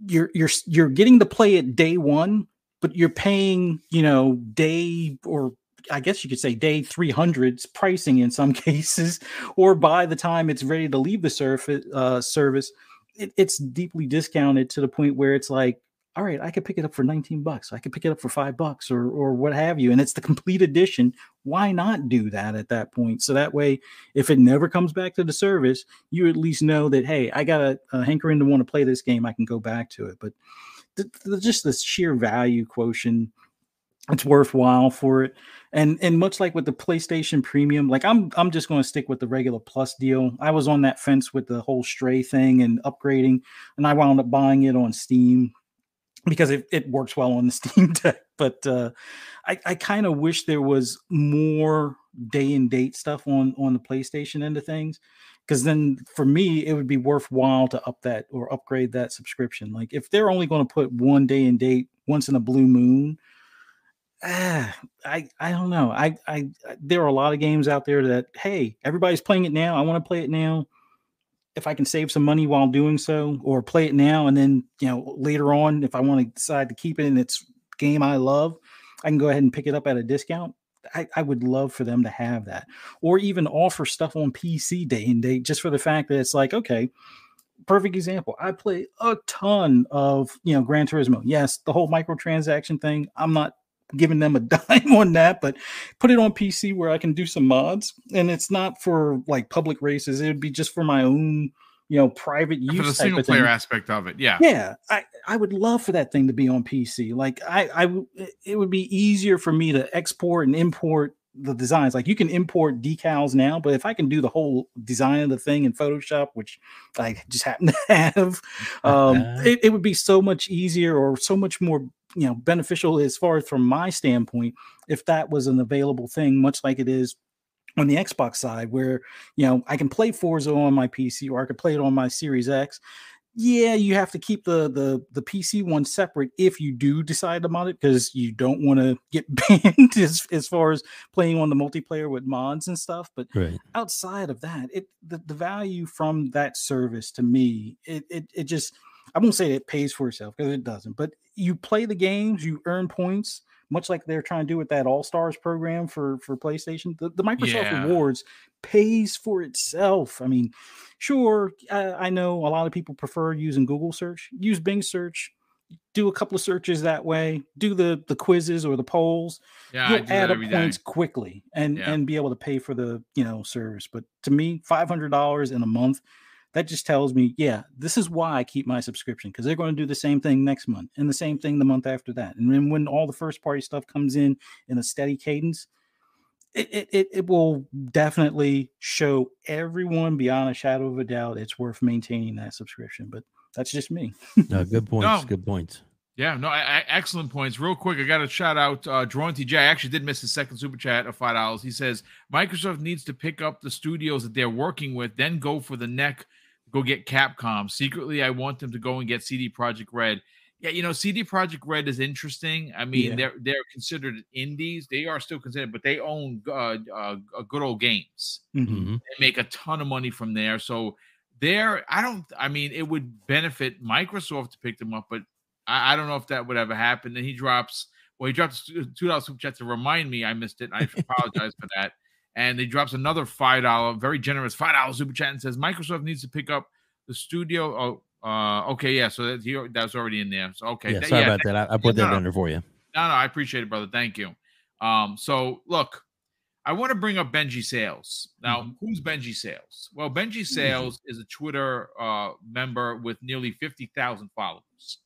you're you're you're getting to play it day one, but you're paying, you know, day or I guess you could say day 300s pricing in some cases, or by the time it's ready to leave the surface uh, service, it, it's deeply discounted to the point where it's like, all right, I could pick it up for 19 bucks. I could pick it up for five bucks or or what have you. And it's the complete edition. Why not do that at that point? So that way, if it never comes back to the service, you at least know that, hey, I got a, a hankering to want to play this game. I can go back to it. But just the sheer value quotient, it's worthwhile for it. And and much like with the PlayStation Premium, like I'm I'm just going to stick with the regular Plus deal. I was on that fence with the whole Stray thing and upgrading, and I wound up buying it on Steam because it, it works well on the Steam Deck. But uh, I, I kind of wish there was more day and date stuff on on the PlayStation end of things. Because then for me, it would be worthwhile to up that or upgrade that subscription. Like if they're only going to put one day and date once in a blue moon, ah, I I don't know. I I there are a lot of games out there that hey, everybody's playing it now. I want to play it now if I can save some money while doing so, or play it now and then you know later on, if I want to decide to keep it in its game I love, I can go ahead and pick it up at a discount. I, I would love for them to have that, or even offer stuff on PC day and date, just for the fact that it's like, okay, perfect example. I play a ton of you know Gran Turismo. Yes, the whole microtransaction thing. I'm not giving them a dime on that, but put it on PC where I can do some mods. And it's not for like public races, it would be just for my own, you know, private use. For the single player thing. aspect of it. Yeah. Yeah. I, I would love for that thing to be on PC. Like I, I, it would be easier for me to export and import the designs. Like you can import decals now, but if I can do the whole design of the thing in Photoshop, which I just happen to have, um, it, it would be so much easier or so much more you know beneficial as far as from my standpoint if that was an available thing much like it is on the Xbox side where you know I can play Forza on my PC or I could play it on my Series X yeah you have to keep the the the PC one separate if you do decide to mod it because you don't want to get banned as, as far as playing on the multiplayer with mods and stuff but right. outside of that it the, the value from that service to me it it, it just I won't say it pays for itself because it doesn't, but you play the games, you earn points, much like they're trying to do with that All Stars program for for PlayStation. The, the Microsoft yeah. Rewards pays for itself. I mean, sure, I, I, know a lot of people prefer using Google search. Use Bing search. Do a couple of searches that way. Do the the quizzes or the polls. Yeah, you'll add up points quickly and yeah. and be able to pay for the you know service. But to me, five hundred dollars in a month that just tells me, yeah, this is why I keep my subscription because they're going to do the same thing next month and the same thing the month after that. And then when all the first party stuff comes in in a steady cadence, it, it, it will definitely show everyone beyond a shadow of a doubt it's worth maintaining that subscription. But that's just me. no, good points. No. Good points. Yeah, no, I, I, excellent points. Real quick, I got to shout out uh, Drawing J. I actually did miss his second super chat of five dollars. He says Microsoft needs to pick up the studios that they're working with, then go for the neck go get Capcom. Secretly, I want them to go and get CD Projekt Red. Yeah, you know, CD Projekt Red is interesting. I mean, yeah. they're they're considered indies. They are still considered, but they own uh, uh, good old games. Mm-hmm. They make a ton of money from there. So there, I don't. I mean, it would benefit Microsoft to pick them up, but I, I don't know if that would ever happen. Then he drops. Well, he dropped two dollars super chat to remind me I missed it. I apologize for that and he drops another five dollar, very generous five dollar super chat and says Microsoft needs to pick up the studio. Oh, uh, okay, yeah, so that, he, that's already in there. So okay, yeah, sorry yeah, about that. I, I put that no, under for you. No, no, I appreciate it, brother. Thank you. Um, so look, I want to bring up Benji Sales. Now, mm-hmm. who's Benji Sales? Well, Benji Sales mm-hmm. is a Twitter uh, member with nearly fifty thousand followers.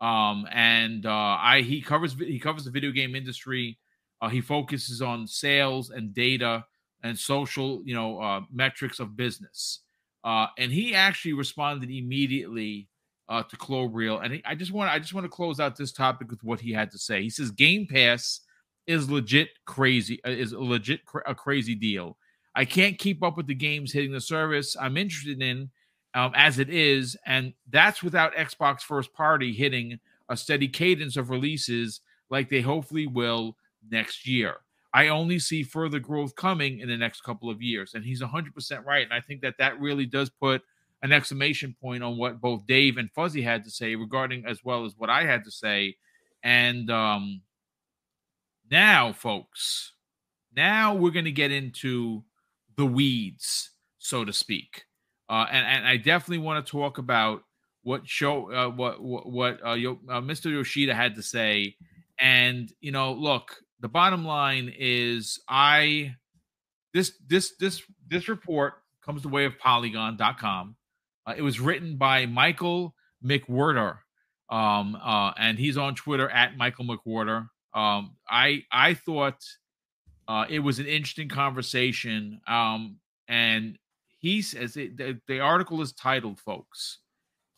Um, and uh, I he covers he covers the video game industry. Uh, he focuses on sales and data and social, you know, uh, metrics of business. Uh, and he actually responded immediately uh, to Klobrille. And he, I just want I just want to close out this topic with what he had to say. He says Game Pass is legit crazy, uh, is a legit a crazy deal. I can't keep up with the games hitting the service I'm interested in um, as it is, and that's without Xbox first party hitting a steady cadence of releases like they hopefully will next year. I only see further growth coming in the next couple of years. And he's 100% right. And I think that that really does put an exclamation point on what both Dave and Fuzzy had to say regarding as well as what I had to say. And um, now, folks, now we're going to get into the weeds, so to speak. Uh, and, and I definitely want to talk about what show uh, what what, what uh, Yo, uh, Mr. Yoshida had to say. And you know, look, the bottom line is I this this this this report comes the way of Polygon.com. Uh, it was written by Michael McWhorter, um, uh, and he's on Twitter at Michael McWhorter. Um, I I thought uh, it was an interesting conversation, um, and he says it, the, the article is titled, folks.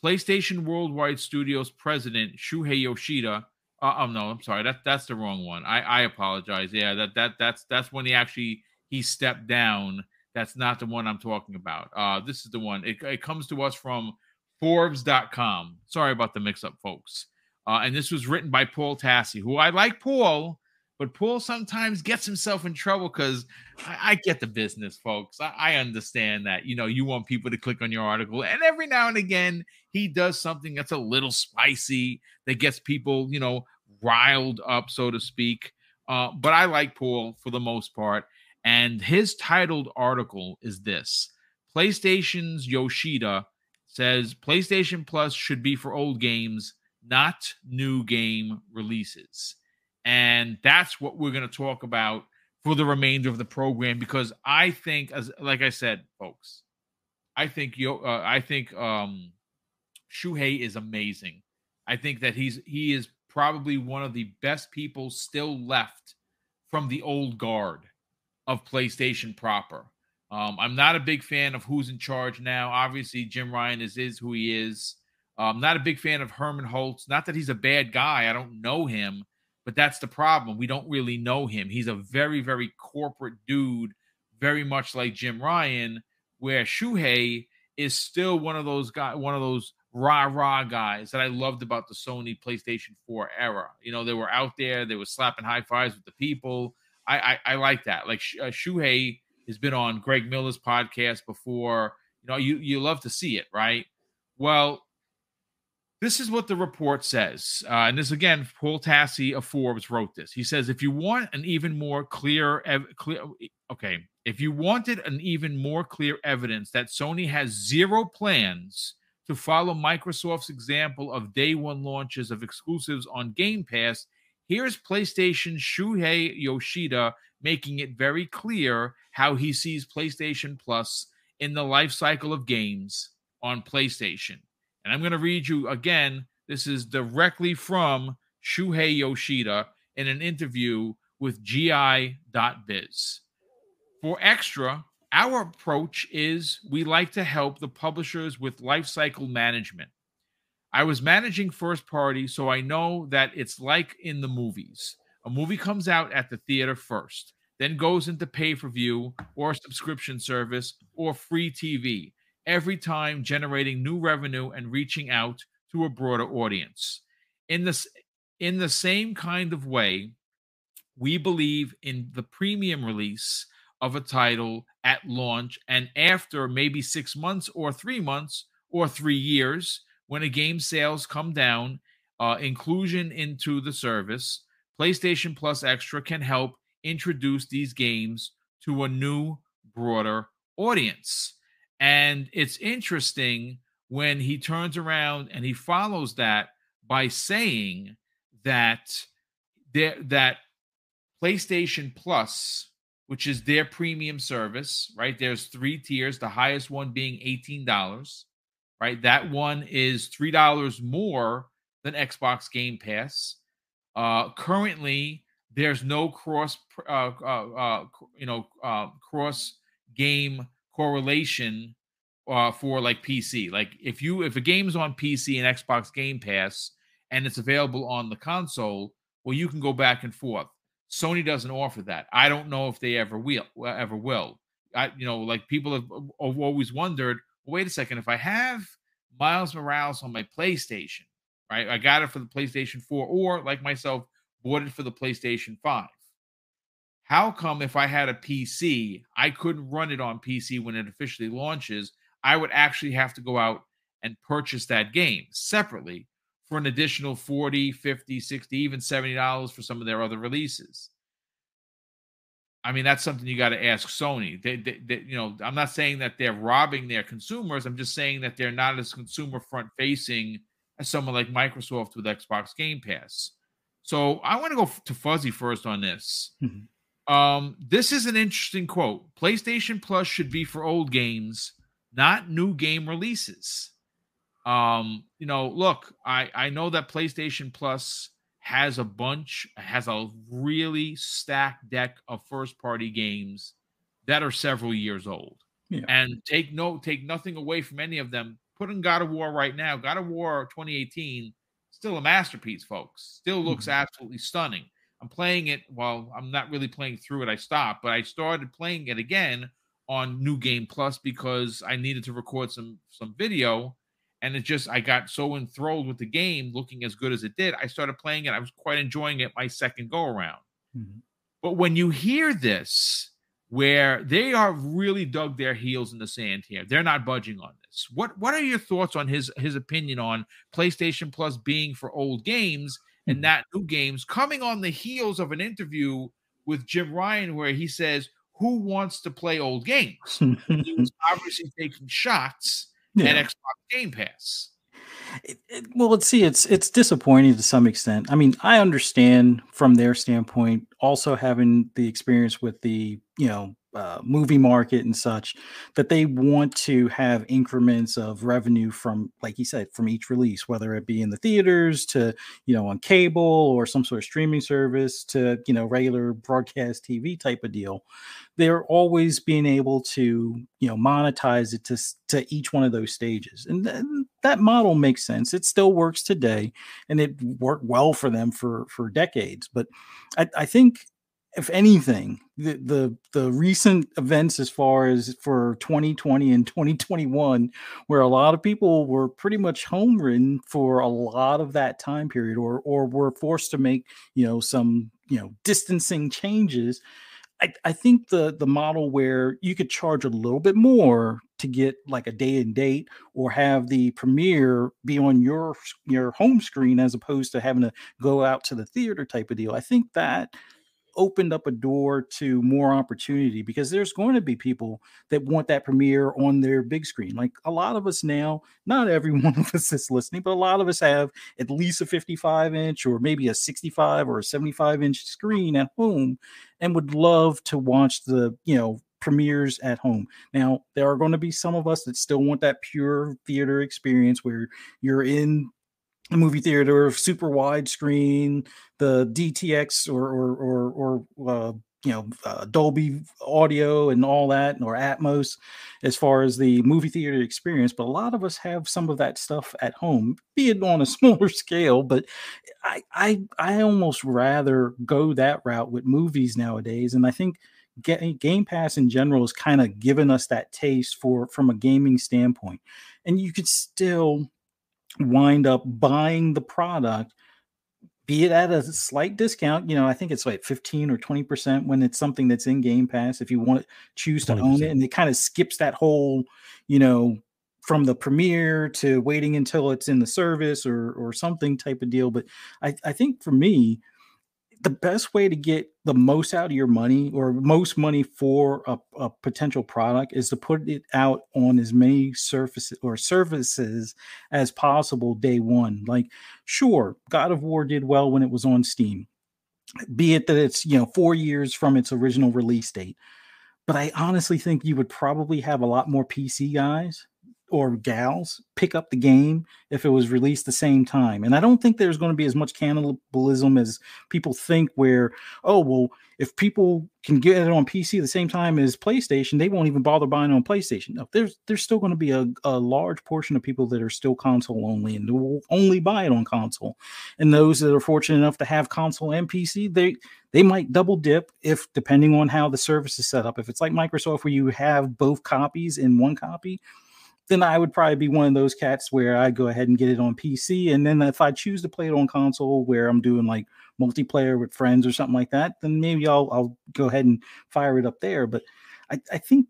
PlayStation Worldwide Studios president Shuhei Yoshida uh, oh no, I'm sorry. That that's the wrong one. I I apologize. Yeah, that that that's that's when he actually he stepped down. That's not the one I'm talking about. Uh, this is the one. It, it comes to us from Forbes.com. Sorry about the mix-up, folks. Uh, and this was written by Paul Tassi, who I like Paul, but Paul sometimes gets himself in trouble because I, I, get the business, folks. I, I, understand that. You know, you want people to click on your article, and every now and again, he does something that's a little spicy that gets people, you know, riled up, so to speak. Uh, but I like Paul for the most part. And his titled article is this PlayStation's Yoshida says PlayStation Plus should be for old games, not new game releases. And that's what we're going to talk about for the remainder of the program because I think, as like I said, folks, I think yo, uh, I think um, Shuhei is amazing. I think that he's he is probably one of the best people still left from the old guard of PlayStation proper. Um, I'm not a big fan of who's in charge now. Obviously, Jim Ryan is is who he is. I'm not a big fan of Hermen Hulst. Not that he's a bad guy. I don't know him, but that's the problem. We don't really know him. He's a very, very corporate dude, very much like Jim Ryan, where Shuhei is still one of those guys, one of those rah rah guys that I loved about the Sony PlayStation 4 era. You know, they were out there, they were slapping high fives with the people. I I, I like that. Like uh, Shuhei has been on Greg Miller's podcast before. You know, you you love to see it, right? Well, this is what the report says, uh, and this again, Paul Tassi of Forbes wrote this. He says, if you want an even more clear, ev- clear, okay, if you wanted an even more clear evidence that Sony has zero plans to follow Microsoft's example of day one launches of exclusives on Game Pass, here's PlayStation Shuhei Yoshida making it very clear how he sees PlayStation Plus in the life cycle of games on PlayStation. And I'm going to read you again. This is directly from Shuhei Yoshida in an interview with GI.biz. For extra, our approach is we like to help the publishers with lifecycle management. I was managing first party, so I know that it's like in the movies. A movie comes out at the theater first, then goes into pay per view or subscription service or free TV, every time generating new revenue and reaching out to a broader audience. In this in the same kind of way, we believe in the premium release of a title at launch and after maybe six months or three months or three years when a game sales come down uh, inclusion into the service playstation plus extra can help introduce these games to a new broader audience and it's interesting when he turns around and he follows that by saying that there, that PlayStation Plus which is their premium service, right? There's three tiers, the highest one being $18, right? That one is $3 more than Xbox Game Pass. Uh, currently, there's no cross, uh, uh, uh you know, uh, cross game correlation uh, for like PC. Like if you if a game's on PC and Xbox Game Pass and it's available on the console, well, you can go back and forth. Sony doesn't offer that. I don't know if they ever will. Ever will. I, you know, like people have, have always wondered. Wait a second. If I have Miles Morales on my PlayStation, right? I got it for the PlayStation 4, or like myself, bought it for the PlayStation 5. How come if I had a PC, I couldn't run it on PC when it officially launches? I would actually have to go out and purchase that game separately for an additional 40, 50, 60, even $70 for some of their other releases. I mean, that's something you got to ask Sony. They, they, they, you know, I'm not saying that they're robbing their consumers. I'm just saying that they're not as consumer front facing as someone like Microsoft with Xbox Game Pass. So I want to go to Fuzzy first on this. Mm-hmm. Um, this is an interesting quote. PlayStation Plus should be for old games, not new game releases. Um, you know, look, I I know that PlayStation Plus has a bunch, has a really stacked deck of first party games that are several years old. Yeah. And take no take nothing away from any of them. Put in God of War right now. God of War 2018, still a masterpiece, folks. Still looks mm-hmm. absolutely stunning. I'm playing it while I'm not really playing through it. I stopped, but I started playing it again on New Game Plus because I needed to record some some video and it just I got so enthralled with the game looking as good as it did. I started playing it. I was quite enjoying it my second go around. Mm-hmm. But when you hear this, where they are really dug their heels in the sand here, they're not budging on this. What what are your thoughts on his his opinion on PlayStation Plus being for old games and mm-hmm. not new games coming on the heels of an interview with Jim Ryan where he says, Who wants to play old games? he was obviously taking shots yeah. and Xbox Game Pass. It, it, well, let's see. It's it's disappointing to some extent. I mean, I understand from their standpoint, also having the experience with the you know uh, movie market and such that they want to have increments of revenue from like you said from each release whether it be in the theaters to you know on cable or some sort of streaming service to you know regular broadcast tv type of deal they're always being able to you know monetize it to, to each one of those stages and th- that model makes sense it still works today and it worked well for them for for decades but i, I think if anything, the, the the recent events as far as for 2020 and 2021, where a lot of people were pretty much home ridden for a lot of that time period, or or were forced to make you know some you know distancing changes. I, I think the the model where you could charge a little bit more to get like a day and date or have the premiere be on your your home screen as opposed to having to go out to the theater type of deal. I think that opened up a door to more opportunity because there's going to be people that want that premiere on their big screen. Like a lot of us now, not every one of us is listening, but a lot of us have at least a 55 inch or maybe a 65 or a 75 inch screen at home and would love to watch the, you know, premieres at home. Now, there are going to be some of us that still want that pure theater experience where you're in movie theater, super wide screen, the DTX or or or, or uh, you know uh, Dolby audio and all that, or Atmos, as far as the movie theater experience. But a lot of us have some of that stuff at home, be it on a smaller scale. But I I I almost rather go that route with movies nowadays, and I think. Game Pass in general has kind of given us that taste for from a gaming standpoint, and you could still wind up buying the product be it at a slight discount you know i think it's like 15 or 20% when it's something that's in game pass if you want to choose to 20%. own it and it kind of skips that whole you know from the premiere to waiting until it's in the service or or something type of deal but i i think for me the best way to get the most out of your money or most money for a, a, potential product is to put it out on as many surfaces or services as possible day one. Like, sure, God of War did well when it was on Steam, be it that it's, you know, four years from its original release date. But I honestly think you would probably have a lot more PC guys or gals pick up the game if it was released the same time. And I don't think there's going to be as much cannibalism as people think, where, oh, well, if people can get it on PC the same time as PlayStation, they won't even bother buying on PlayStation. No, there's there's still going to be a, a large portion of people that are still console only and will only buy it on console. And those that are fortunate enough to have console and PC, they they might double dip if depending on how the service is set up. If it's like Microsoft where you have both copies in one copy, then I would probably be one of those cats where I go ahead and get it on PC. And then if I choose to play it on console where I'm doing like multiplayer with friends or something like that, then maybe I'll I'll go ahead and fire it up there. But I, I think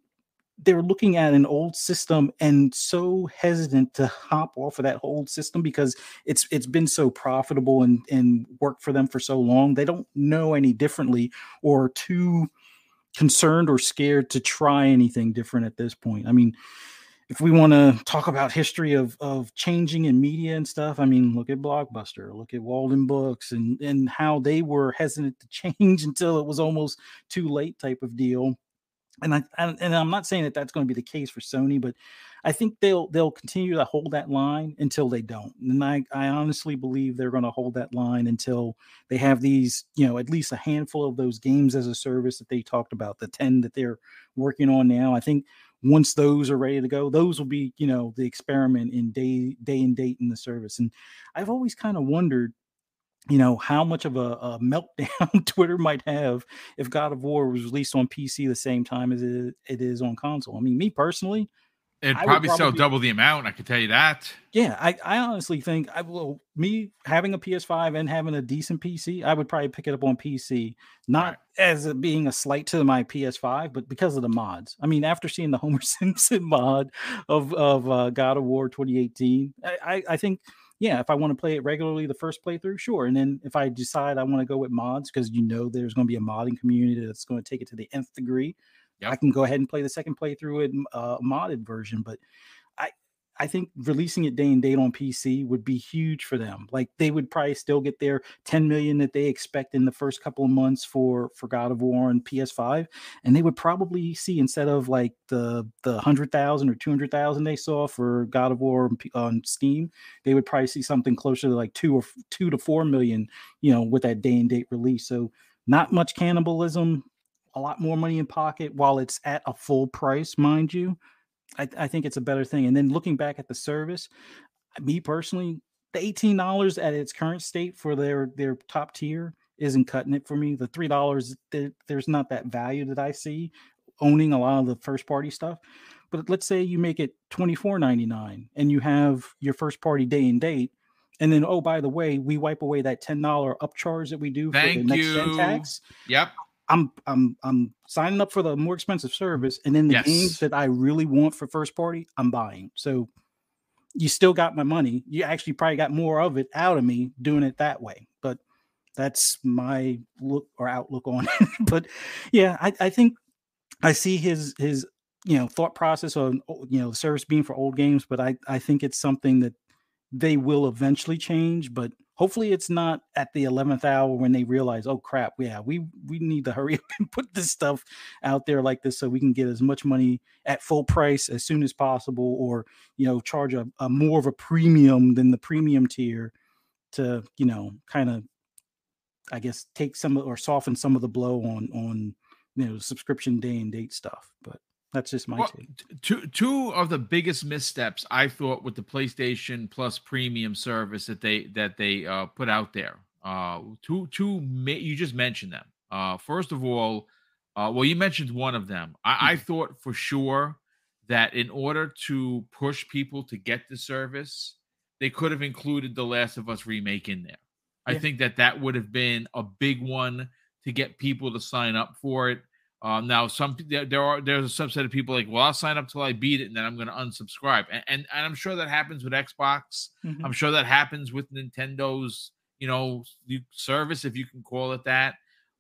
they're looking at an old system and so hesitant to hop off of that old system because it's it's been so profitable and and worked for them for so long. They don't know any differently or too concerned or scared to try anything different at this point. I mean, if we want to talk about history of of changing in media and stuff, I mean, look at Blockbuster, look at Waldenbooks, and and how they were hesitant to change until it was almost too late, type of deal. And I and, I'm not saying that that's going to be the case for Sony, but I think they'll they'll continue to hold that line until they don't. And I I honestly believe they're going to hold that line until they have these, you know, at least a handful of those games as a service that they talked about, the 10 that they're working on now. I think once those are ready to go, those will be, you know, the experiment in day day and date in the service. And I've always kind of wondered, you know, how much of a, a, meltdown Twitter might have if God of War was released on PC the same time as it, it is on console. I mean, me personally, It'd probably, probably sell double the amount. I can tell you that. Yeah, I, I honestly think I will. Me having a PS5 and having a decent PC, I would probably pick it up on PC, not right. as it being a slight to my PS5, but because of the mods. I mean, after seeing the Homer Simpson mod of of uh, God of War 2018, I, I, I think yeah, if I want to play it regularly, the first playthrough, sure. And then if I decide I want to go with mods, because you know there's going to be a modding community that's going to take it to the nth degree, Yep. I can go ahead and play the second playthrough in uh, modded version, but I I think releasing it day and date on PC would be huge for them. Like they would probably still get their 10 million that they expect in the first couple of months for for God of War and PS5, and they would probably see instead of like the the hundred thousand or two hundred thousand they saw for God of War on Steam, they would probably see something closer to like two or two to four million, you know, with that day and date release. So not much cannibalism a lot more money in pocket while it's at a full price, mind you. I, I think it's a better thing. And then looking back at the service, me personally, the eighteen dollars at its current state for their their top tier isn't cutting it for me. The three dollars, there, there's not that value that I see owning a lot of the first party stuff. But let's say you make it twenty four ninety nine, and you have your first party day and date, and then oh by the way, we wipe away that ten dollar upcharge that we do Thank for the next gen tax. Yep. I'm I'm I'm signing up for the more expensive service, and then the yes. games that I really want for first party, I'm buying. So you still got my money. You actually probably got more of it out of me doing it that way. But that's my look or outlook on it. but yeah, I, I think I see his his you know thought process on oh, you know the service being for old games, but I I think it's something that they will eventually change. But hopefully it's not at the 11th hour when they realize oh crap yeah we we need to hurry up and put this stuff out there like this so we can get as much money at full price as soon as possible or you know charge a, a more of a premium than the premium tier to you know kind of i guess take some or soften some of the blow on on you know subscription day and date stuff but that's just my well, take. Two two of the biggest missteps I thought with the PlayStation Plus Premium service that they that they uh, put out there. Uh, two two you just mentioned them. Uh, first of all, uh, well, you mentioned one of them. I, I hmm. thought for sure that in order to push people to get the service, they could have included the Last of Us remake in there. Yeah. I think that that would have been a big one to get people to sign up for it. Um, now, some there, there, are there's a subset of people like, well, I'll sign up till I beat it, and then I'm going to unsubscribe, and, and, and I'm sure that happens with Xbox. Mm-hmm. I'm sure that happens with Nintendo's you know service, if you can call it that.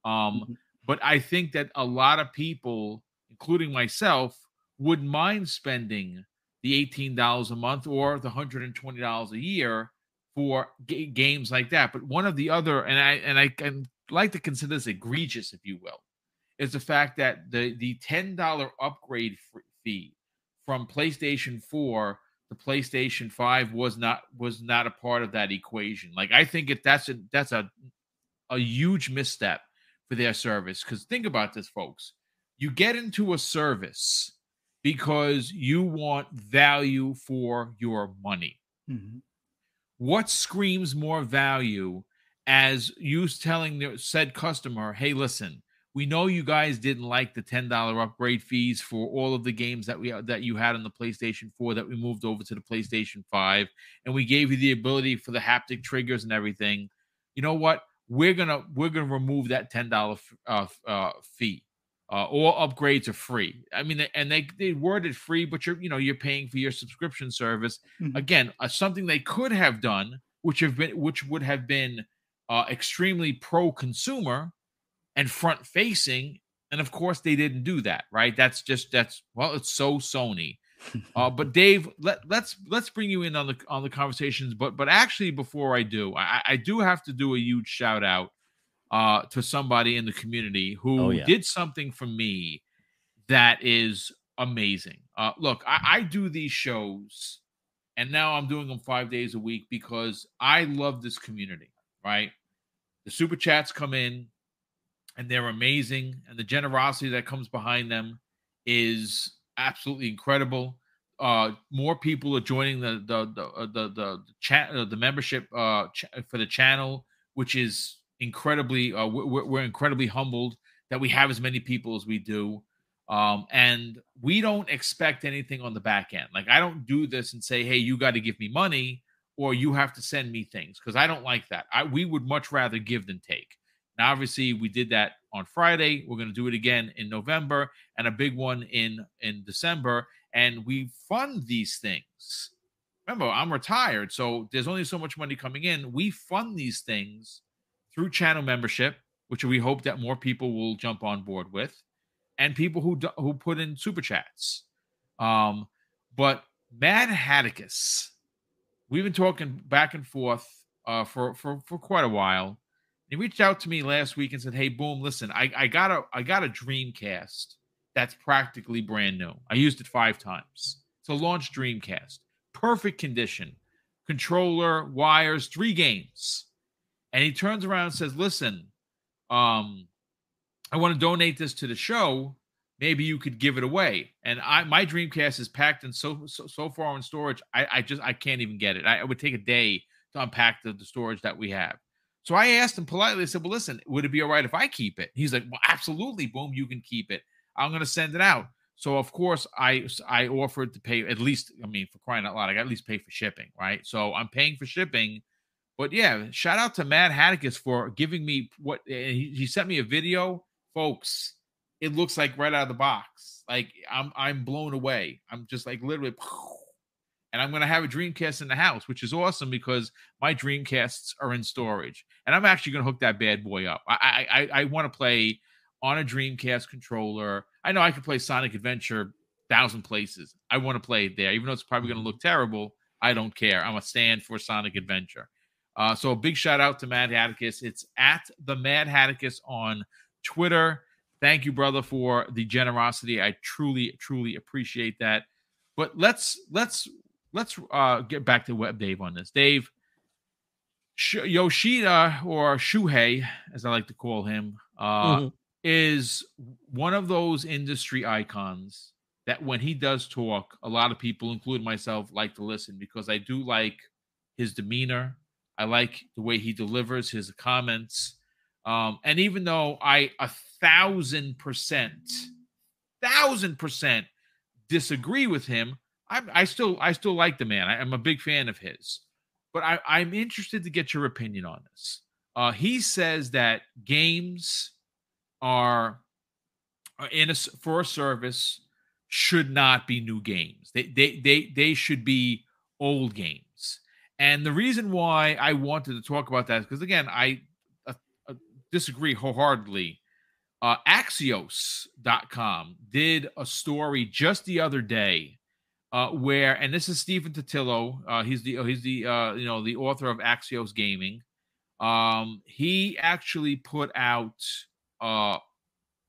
Um, mm-hmm. But I think that a lot of people, including myself, would mind spending the eighteen dollars a month or the hundred and twenty dollars a year for g- games like that. But one of the other, and I and I can like to consider this egregious, if you will is the fact that the the ten dollar upgrade fee from PlayStation Four to PlayStation Five was not was not a part of that equation. Like I think it that's a that's a a huge misstep for their service. Because think about this, folks. You get into a service because you want value for your money. Mm-hmm. What screams more value as you telling the said customer, hey, listen, We know you guys didn't like the ten dollar upgrade fees for all of the games that we that you had on the PlayStation 4 that we moved over to the PlayStation 5, and we gave you the ability for the haptic triggers and everything. You know what? We're gonna we're gonna remove that ten dollar uh, uh, fee. Uh, all upgrades are free. I mean, and they they worded free, but you're you know you're paying for your subscription service. Mm-hmm. Again, uh, something they could have done, which have been which would have been uh, extremely pro consumer and front facing. And of course, they didn't do that, right? That's just that's well, it's so Sony. Uh, but Dave, let, let's let's bring you in on the on the conversations. But but actually, before I do, I, I do have to do a huge shout out uh, to somebody in the community who oh, yeah. did something for me that is amazing. Uh, look, I, I do these shows, and now I'm doing them five days a week because I love this community. Right, the super chats come in and they're amazing. And the generosity that comes behind them is absolutely incredible. Uh, more people are joining the the the uh, the the, chat uh, the membership uh ch- for the channel, which is incredibly. Uh, we're, we're incredibly humbled that we have as many people as we do. Um, and we don't expect anything on the back end. Like I don't do this and say, "Hey, you got to give me money." or you have to send me things because I don't like that. I we would much rather give than take. Now, obviously, we did that on Friday. We're going to do it again in November and a big one in in December. And we fund these things. Remember, I'm retired, so there's only so much money coming in. We fund these things through channel membership, which we hope that more people will jump on board with, and people who who put in super chats. Um, but Mad Hatticus, we've been talking back and forth uh, for for for quite a while he reached out to me last week and said, "Hey, boom, listen, I, I got a I got a Dreamcast that's practically brand new. I used it five times. It's a launch Dreamcast, perfect condition, controller, wires, three games." And he turns around and says, "Listen, um, I want to donate this to the show. Maybe you could give it away." And I my Dreamcast is packed and so so, so far in storage. I, I just I can't even get it. I, would take a day to unpack the, the storage that we have. So I asked him politely, I said, Well, listen, would it be all right if I keep it? He's like, Well, absolutely, boom, you can keep it. I'm gonna send it out. So of course I I offered to pay at least, I mean, for crying out loud, I got at least pay for shipping, right? So I'm paying for shipping. But yeah, shout out to Mad Hatticus for giving me what eh, he, he sent me a video, folks. It looks like right out of the box. Like I'm I'm blown away. I'm just like literally and I'm going to have a Dreamcast in the house, which is awesome because my Dreamcasts are in storage, and I'm actually going to hook that bad boy up. I I, I want to play on a Dreamcast controller. I know I could play Sonic Adventure thousand places. I want to play it there, even though it's probably going to mm-hmm. look terrible. I don't care. I'm a stand for Sonic Adventure. Uh, so a big shout out to Mad Hatticus. It's at the Mad Hatticus on Twitter. Thank you, brother, for the generosity. I truly, truly appreciate that. But let's let's let's uh, get back to Web Dave on this. Dave Yoshida or Shuhei, as I like to call him, uh, mm-hmm. is one of those industry icons that when he does talk, a lot of people, including myself, like to listen because I do like his demeanor. I like the way he delivers his comments. Um, and even though I a thousand percent, thousand percent disagree with him, I, I still I still like the man. I, am a big fan of his, but I, I'm interested to get your opinion on this. Uh, he says that games are, are in a for a service should not be new games. They they they they should be old games. And the reason why I wanted to talk about that is because again I uh, uh, disagree wholeheartedly. Uh, Axios.com did a story just the other day uh, where and this is Stephen Totilo. Uh, he's the he's the uh, you know the author of Axios Gaming. Um, he actually put out uh,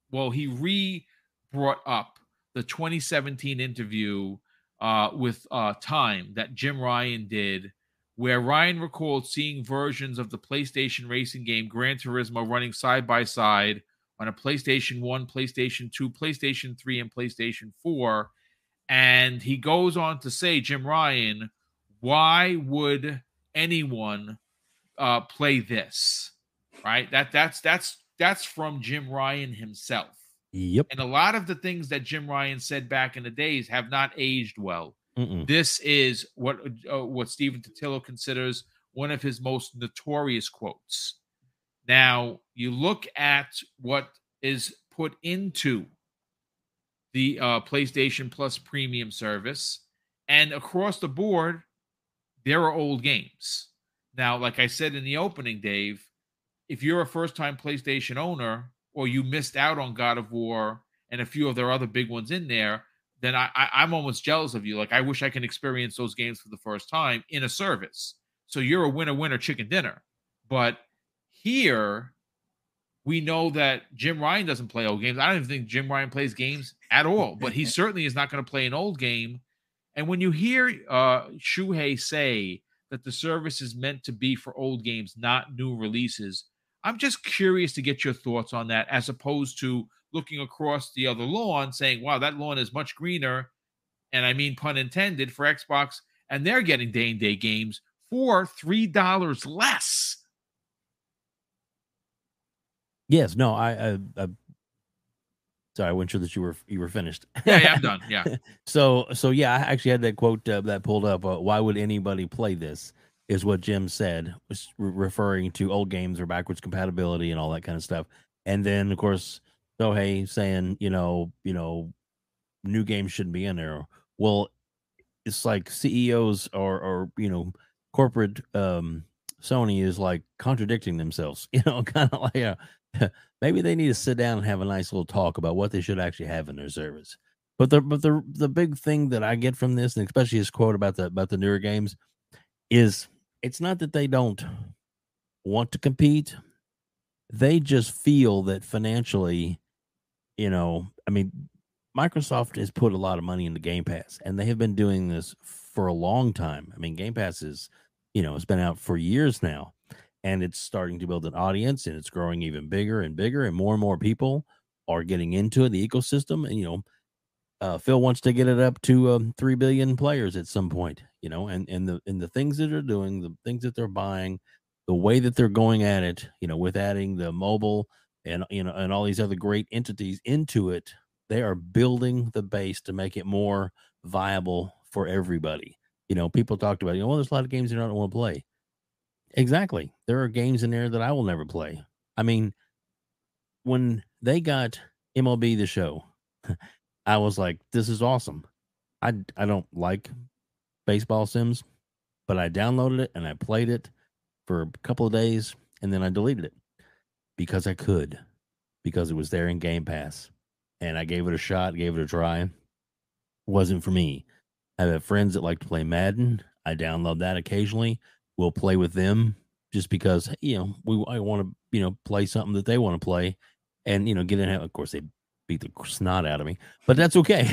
well he re brought up the 2017 interview uh, with uh, Time that Jim Ryan did, where Ryan recalled seeing versions of the PlayStation racing game Gran Turismo running side by side on a PlayStation 1, PlayStation 2, PlayStation 3, and PlayStation 4 and he goes on to say, Jim Ryan, why would anyone uh, play this? Right? That that's that's that's from Jim Ryan himself. Yep. And a lot of the things that Jim Ryan said back in the days have not aged well. Mm-mm. This is what uh, what Stephen Totilo considers one of his most notorious quotes. Now, you look at what is put into the uh, PlayStation Plus premium service, and across the board, there are old games. Now, like I said in the opening, Dave, if you're a first time PlayStation owner or you missed out on God of War and a few of their other big ones in there, then I, I, I'm almost jealous of you. Like, I wish I can experience those games for the first time in a service. So you're a winner, winner, chicken dinner. But here, we know that Jim Ryan doesn't play old games. I don't even think Jim Ryan plays games at all, but he certainly is not going to play an old game. And when you hear uh, Shuhei say that the service is meant to be for old games, not new releases, I'm just curious to get your thoughts on that, as opposed to looking across the other lawn saying, wow, that lawn is much greener. And I mean, pun intended, for Xbox, and they're getting day and day games for $3 less. Yes. No. I. I, I sorry, I wasn't sure that you were you were finished. Yeah, yeah I'm done. Yeah. so so yeah, I actually had that quote uh, that pulled up. Uh, Why would anybody play this? Is what Jim said, was re- referring to old games or backwards compatibility and all that kind of stuff. And then of course, Shuhei saying, you know, you know, new games shouldn't be in there. Well, it's like CEOs or or you know, corporate um Sony is like contradicting themselves, you know, kind of like a, maybe they need to sit down and have a nice little talk about what they should actually have in their service. But the but the the big thing that I get from this, and especially his quote about the about the newer games, is it's not that they don't want to compete. They just feel that financially, you know, I mean, Microsoft has put a lot of money into Game Pass, and they have been doing this for a long time. I mean, Game Pass is, you know, it's been out for years now, and it's starting to build an audience, and it's growing even bigger and bigger, and more and more people are getting into the ecosystem. And you know, uh, Phil wants to get it up to um, three billion players at some point. You know, and and the and the things that they're doing, the things that they're buying, the way that they're going at it, you know, with adding the mobile and you know and all these other great entities into it, they are building the base to make it more viable for everybody. You know, people talked about, you know, well, there's a lot of games I don't want to play. Exactly. There are games in there that I will never play. I mean, when they got MLB the show, I was like, this is awesome. I I don't like baseball sims, but I downloaded it and I played it for a couple of days and then I deleted it because I could, because it was there in Game Pass. And I gave it a shot, gave it a try. Wasn't for me. I have friends that like to play Madden. I download that occasionally. We'll play with them just because you know we I want to you know play something that they want to play, and you know get in. Of course, they beat the snot out of me, but that's okay.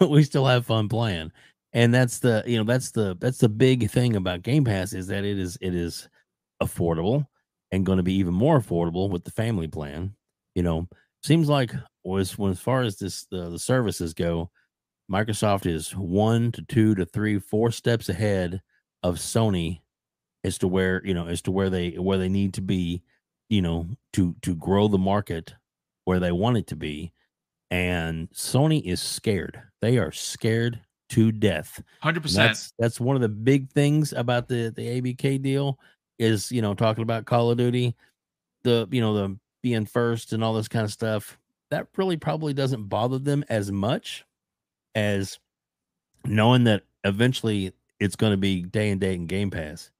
we still have fun playing, and that's the you know that's the that's the big thing about Game Pass is that it is it is affordable and going to be even more affordable with the family plan. You know, seems like was when as far as this the services go, Microsoft is one to two to three, four steps ahead of Sony as to where you know as to where they where they need to be, you know, to to grow the market where they want it to be. And Sony is scared. They are scared to death. Hundred And percent. That's that's one of the big things about the the ABK deal is you know talking about Call of Duty, the you know the being first and all this kind of stuff. That really probably doesn't bother them as much as knowing that eventually it's going to be day and date and Game Pass.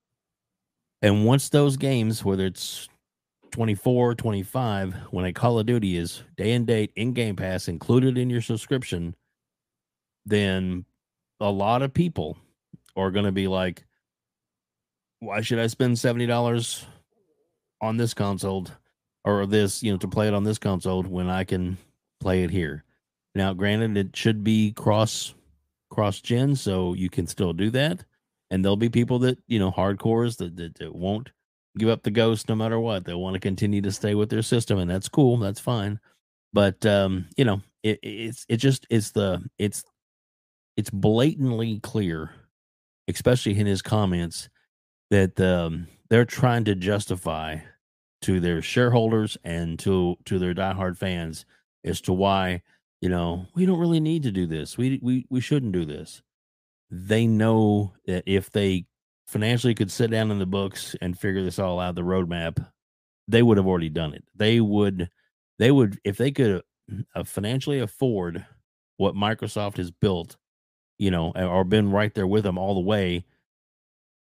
And once those games, whether it's 24, 25, when a Call of Duty is day and date in Game Pass included in your subscription, then a lot of people are going to be like, why should I spend $70 on this console or this, you know, to play it on this console when I can play it here? Now, granted, it should be cross cross gen, so you can still do that. And there'll be people that, you know, hardcores that, that, that won't give up the ghost no matter what. They'll want to continue to stay with their system, and that's cool. That's fine. But um, you know, it, it's it just it's the it's it's blatantly clear, especially in his comments, that um, they're trying to justify to their shareholders and to to their diehard fans as to why you know we don't really need to do this. We we we shouldn't do this. They know that if they financially could sit down in the books and figure this all out, the roadmap, they would have already done it. They would they would if they could uh, financially afford what Microsoft has built, you know, or been right there with them all the way,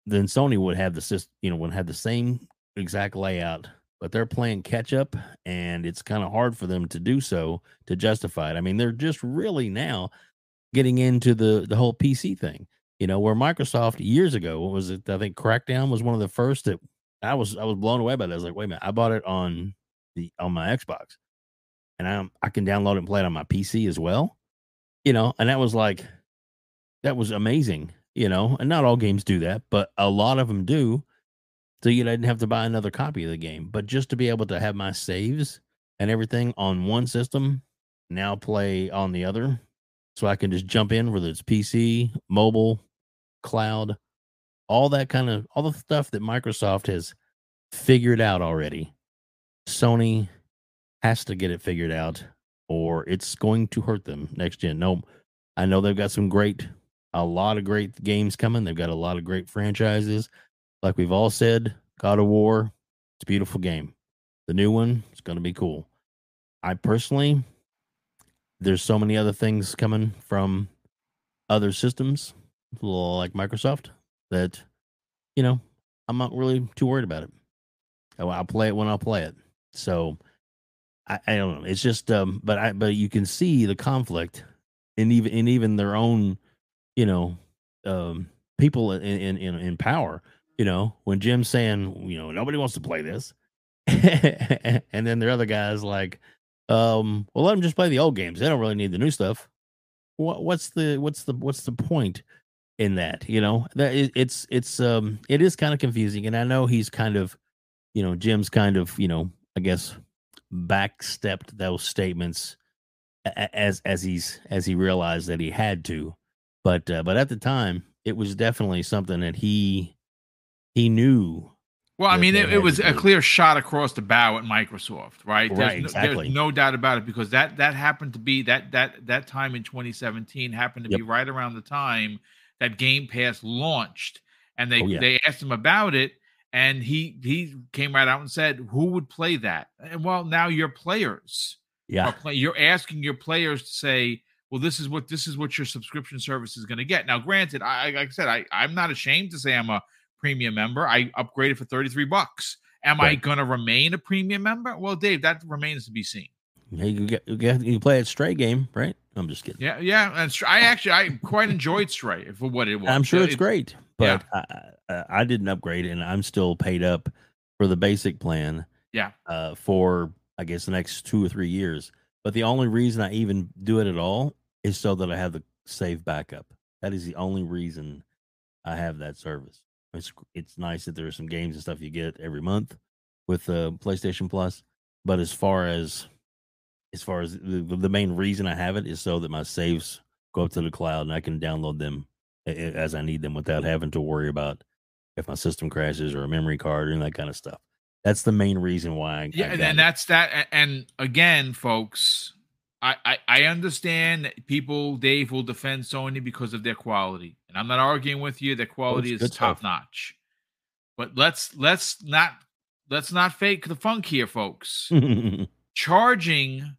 then Sony would have the system, you know, would have the same exact layout, but they're playing catch up and it's kind of hard for them to do so to justify it. I mean, they're just really now getting into the the whole PC thing. You know, where Microsoft years ago, what was it? I think Crackdown was one of the first that I was I was blown away by that. I was like, wait a minute, I bought it on the on my Xbox, and I'm I can download it and play it on my PC as well. You know, and that was like that was amazing. You know, and not all games do that, but a lot of them do. So you didn't have to buy another copy of the game, but just to be able to have my saves and everything on one system, now play on the other, so I can just jump in whether it's PC, mobile, cloud, all that kind of all the stuff that Microsoft has figured out already. Sony has to get it figured out or it's going to hurt them next gen. No, I know they've got some great a lot of great games coming. They've got a lot of great franchises. Like we've all said, God of War, it's a beautiful game. The new one, it's going to be cool. I personally there's so many other things coming from other systems like Microsoft that you know I'm not really too worried about it. I'll play it when I'll play it. So I, I don't know. It's just um, but I but you can see the conflict in even in even their own, you know, um, people in in in, in power. You know, when Jim's saying, you know, nobody wants to play this, and then there are other guys like, um, well, let them just play the old games. They don't really need the new stuff. What, what's the what's the what's the point in that? You know, that it, it's it's um it is kind of confusing, and I know he's kind of, you know, Jim's kind of you know I guess backstepped those statements as as he's as he realized that he had to, but uh, but at the time it was definitely something that he he knew well, I mean, it, it, was a clear shot across the bow at Microsoft, right? Right, there's no, exactly. There's no doubt about it because that that happened to be that that that time in 2017 happened to Yep. be right around the time that Game Pass launched, and they Oh, yeah. they asked him about it, and he he came right out and said, "Who would play that?" And well, now your players yeah are play, you're asking your players to say, "Well, this is what this is what your subscription service is going to get." Now, granted, I like I said, I I'm not ashamed to say I'm a premium member. I upgraded for 33 bucks. Am I going to remain a premium member? Well, Dave, that remains to be seen. Yeah, you get you, get, you play a stray game, right? I'm just kidding. Yeah, yeah. And I actually I quite enjoyed Stray for what it was. I'm sure Uh, it's it- great, but I, I, I didn't upgrade, and I'm still paid up for the basic plan. Yeah. Uh, for I guess the next two or three years. But the only reason I even do it at all is so that I have the save backup. That is the only reason I have that service. It's it's nice that there are some games and stuff you get every month with uh, PlayStation Plus. But as far as as far as the, the main reason I have it is so that my saves go up to the cloud and I can download them as I need them without having to worry about if my system crashes or a memory card and that kind of stuff. That's the main reason why. I, Yeah, I and it. that's that. And again, folks, I, I I understand that people, Dave, will defend Sony because of their quality, and I'm not arguing with you. Their quality it's is top notch. But let's let's not let's not fake the funk here, folks. charging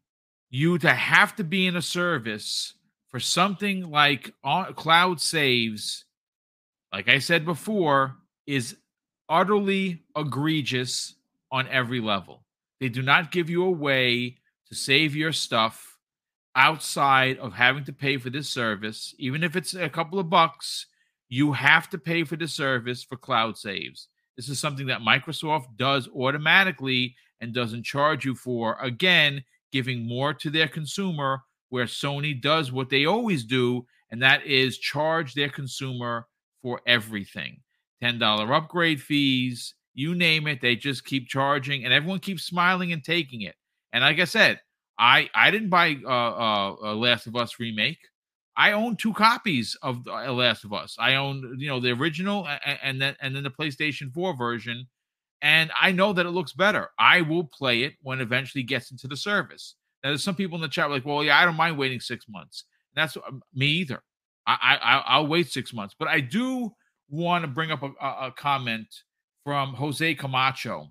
you to have to be in a service for something like on, cloud saves, like I said before, is utterly egregious on every level. They do not give you a way to save your stuff outside of having to pay for this service, even if it's a couple of bucks. You have to pay for the service for cloud saves. This is something that Microsoft does automatically and doesn't charge you for. Again, giving more to their consumer, where Sony does what they always do, and that is charge their consumer for everything $10 upgrade fees, you name it. They just keep charging, and everyone keeps smiling and taking it. And like I said, I I didn't buy uh, uh, Last of Us remake. I own two copies of the, uh, Last of Us. I own you know the original and, and then and then the PlayStation 4 version. and I know that it looks better. I will play it when it eventually gets into the service. Now, there's some people in the chat like, well, yeah, I don't mind waiting six months. That's um, me either. I, I I'll wait six months, but I do want to bring up a, a comment from Jose Camacho,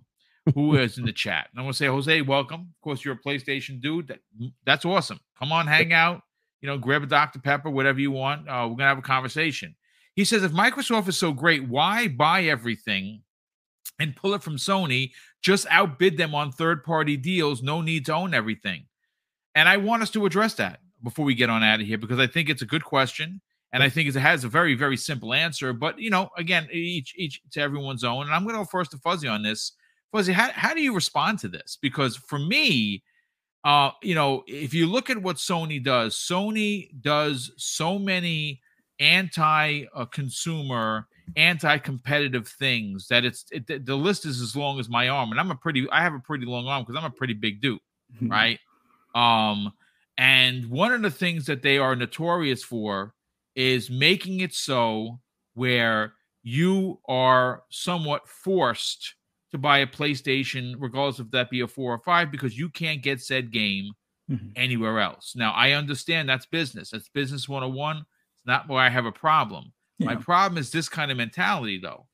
who is in the chat. And I want to say, Jose, welcome. Of course, you're a PlayStation dude. That, that's awesome. Come on, hang out. You know, grab a Dr. Pepper, whatever you want. Uh, we're gonna have a conversation. He says, if Microsoft is so great, why buy everything and pull it from Sony? Just outbid them on third-party deals. No need to own everything. And I want us to address that before we get on out of here because I think it's a good question. And I think it has a very, very simple answer. But you know, again, each each to everyone's own. And I'm going to go first to Fuzzy on this. Fuzzy, how, how do you respond to this? Because for me, uh, you know, if you look at what Sony does, Sony does so many anti-consumer, anti-competitive things that it's it, the list is as long as my arm. And I'm a pretty, I have a pretty long arm because I'm a pretty big dude, right? Um, and one of the things that they are notorious for is making it so where you are somewhat forced to buy a PlayStation, regardless of that be a four or five, because you can't get said game mm-hmm. anywhere else. Now, I understand that's business. That's business 101. It's not where I have a problem. Yeah. My problem is this kind of mentality, though.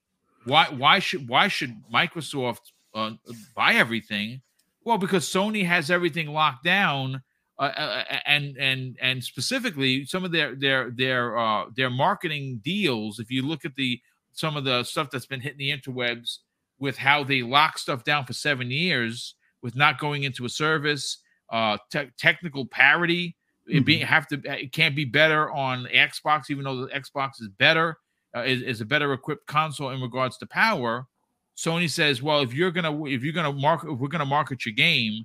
Why why should why should Microsoft uh, buy everything? Well, because Sony has everything locked down uh, uh, uh, and and and specifically some of their their their uh, their marketing deals. If you look at the some of the stuff that's been hitting the interwebs with how they lock stuff down for seven years with not going into a service, uh, te- technical parity. Mm-hmm. It being have to it can't be better on Xbox, even though the Xbox is better, uh, is, is a better equipped console in regards to power. Sony says, well, if you're gonna if you're gonna market if we're gonna market your game,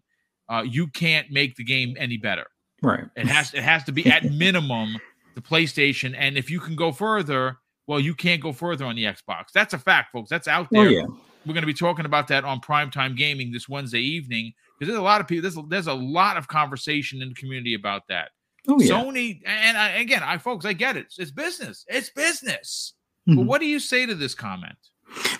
uh, you can't make the game any better. Right. It has it has to be at minimum the PlayStation, and if you can go further, well, you can't go further on the Xbox. That's a fact, folks. That's out there. Oh, yeah. We're going to be talking about that on primetime gaming this Wednesday evening because there's a lot of people. There's there's a lot of conversation in the community about that. Oh, yeah. Sony, and I, again, I folks, I get it. It's business. It's business. Mm-hmm. But what do you say to this comment?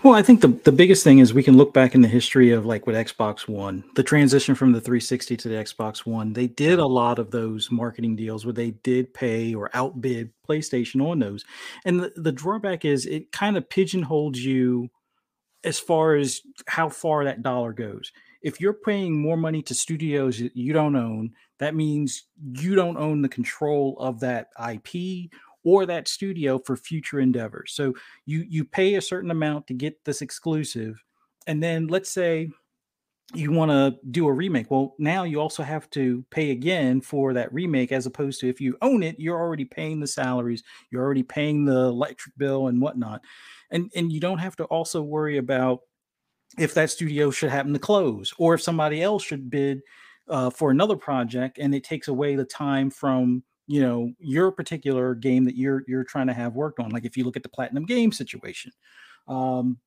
Well, I think the, the biggest thing is we can look back in the history of like with Xbox One, the transition from the 360 to the Xbox One. They did a lot of those marketing deals where they did pay or outbid PlayStation on those. And the, the drawback is it kind of pigeonholes you as far as how far that dollar goes. If you're paying more money to studios that you don't own, that means you don't own the control of that IP or that studio for future endeavors. So you you pay a certain amount to get this exclusive, and then let's say you want to do a remake. Well, now you also have to pay again for that remake, as opposed to if you own it, you're already paying the salaries, you're already paying the electric bill and whatnot, and and you don't have to also worry about if that studio should happen to close or if somebody else should bid uh, for another project, and it takes away the time from you know your particular game that you're you're trying to have worked on like if you look at the platinum game situation um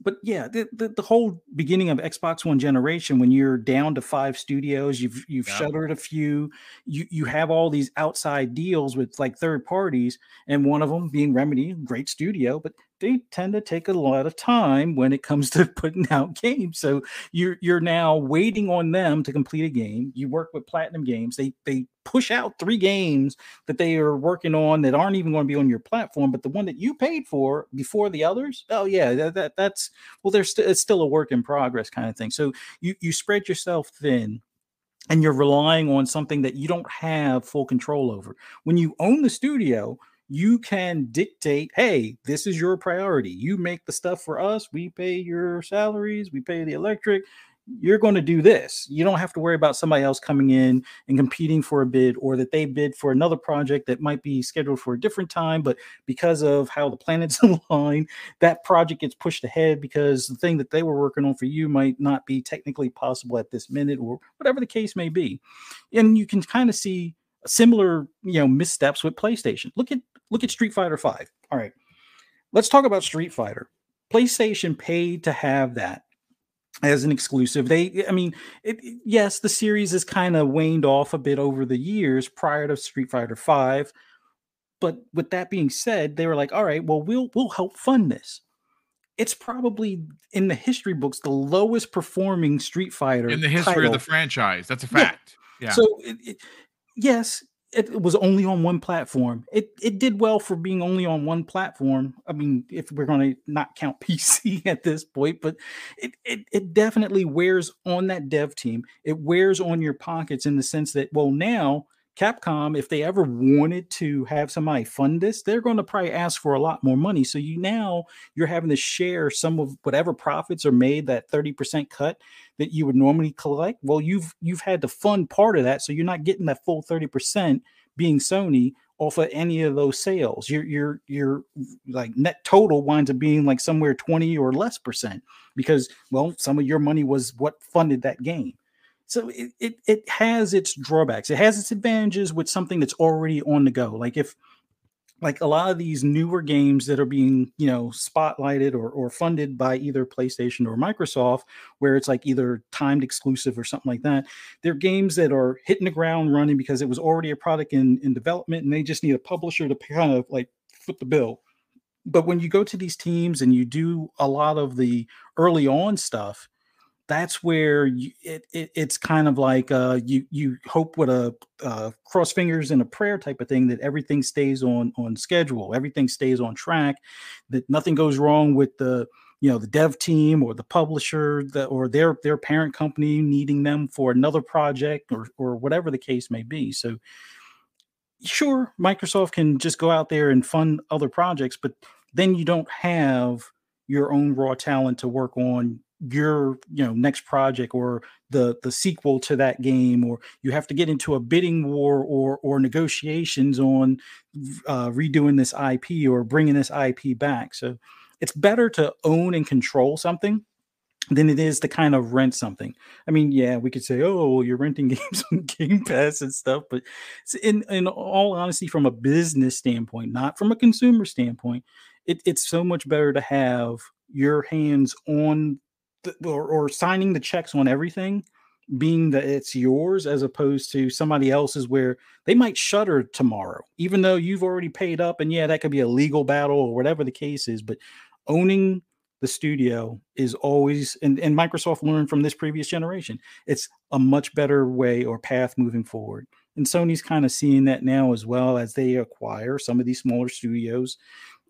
but yeah the, the, the whole beginning of xbox one generation when you're down to five studios you've you've yeah. shuttered a few you you have all these outside deals with like third parties and one of them being remedy great studio but they tend to take a lot of time when it comes to putting out games. So you're you're now waiting on them to complete a game. You work with Platinum Games. They they push out three games that they are working on that aren't even going to be on your platform, but the one that you paid for before the others. Oh yeah, that, that that's well, there's st- it's still a work in progress kind of thing. So you you spread yourself thin and you're relying on something that you don't have full control over. When you own the studio, you can dictate, hey, this is your priority. You make the stuff for us. We pay your salaries, we pay the electric. You're going to do this. You don't have to worry about somebody else coming in and competing for a bid or that they bid for another project that might be scheduled for a different time. But because of how the planets align, that project gets pushed ahead because the thing that they were working on for you might not be technically possible at this minute or whatever the case may be. And you can kind of see similar you know missteps with PlayStation. Look at Look at Street Fighter 5. All right. Let's talk about Street Fighter. PlayStation paid to have that as an exclusive. They, I mean, it, yes, the series has kind of waned off a bit over the years prior to Street Fighter 5. But with that being said, they were like, all right, well, we'll we'll help fund this. it's probably in the history books the lowest performing Street Fighter in the history title. of the franchise. That's a fact. Yeah. So it, it, yes, it was only on one platform. It it did well for being only on one platform. I mean, if we're going to not count PC at this point, but it, it it definitely wears on that dev team. It wears on your pockets in the sense that well now Capcom, if they ever wanted to have somebody fund this, they're going to probably ask for a lot more money. So you now you're having to share some of whatever profits are made, that 30% cut that you would normally collect. Well, you've you've had to fund part of that. So you're not getting that full 30% being Sony off of any of those sales. Your your your like net total winds up being like somewhere 20 or less percent because well, some of your money was what funded that game. So it, it it has its drawbacks. It has its advantages with something that's already on the go. Like if like a lot of these newer games that are being you know spotlighted or, or funded by either playstation or microsoft where it's like either timed exclusive or something like that they're games that are hitting the ground running because it was already a product in, in development and they just need a publisher to kind of like foot the bill. But when you go to these teams and you do a lot of the early on stuff that's where you, it, it, it's kind of like uh, you you hope with a uh, cross fingers and a prayer type of thing that everything stays on on schedule, everything stays on track, that nothing goes wrong with the you know the dev team or the publisher the, or their their parent company needing them for another project or or whatever the case may be. So sure, Microsoft can just go out there and fund other projects, but then you don't have your own raw talent to work on your you know next project or the the sequel to that game or you have to get into a bidding war or or negotiations on uh, redoing this ip or bringing this ip back so it's better to own and control something than it is to kind of rent something. I mean, yeah, we could say, oh, well, you're renting games on Game Pass and stuff, but in in all honesty, from a business standpoint, not from a consumer standpoint, it, it's so much better to have your hands on or, or signing the checks on everything being that it's yours as opposed to somebody else's where they might shutter tomorrow even though you've already paid up and yeah that could be a legal battle or whatever the case is but owning the studio is always and, and microsoft learned from this previous generation it's a much better way or path moving forward. And sony's kind of seeing that now as well as they acquire some of these smaller studios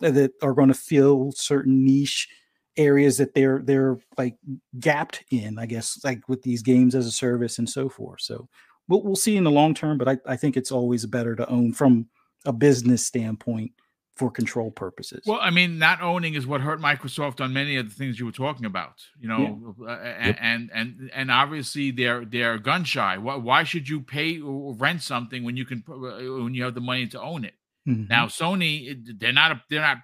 that are going to fill certain niche areas that they're they're like gapped in, I guess, like with these games as a service and so forth. So we'll we'll see in the long term, but I, I think it's always better to own from a business standpoint for control purposes. Well, I mean, not owning is what hurt Microsoft on many of the things you were talking about. You know, yeah. uh, yep. and and and obviously they're they're gun shy. Why, why should you pay or rent something when you can uh, when you have the money to own it? Mm-hmm. Now, Sony, they're not they're not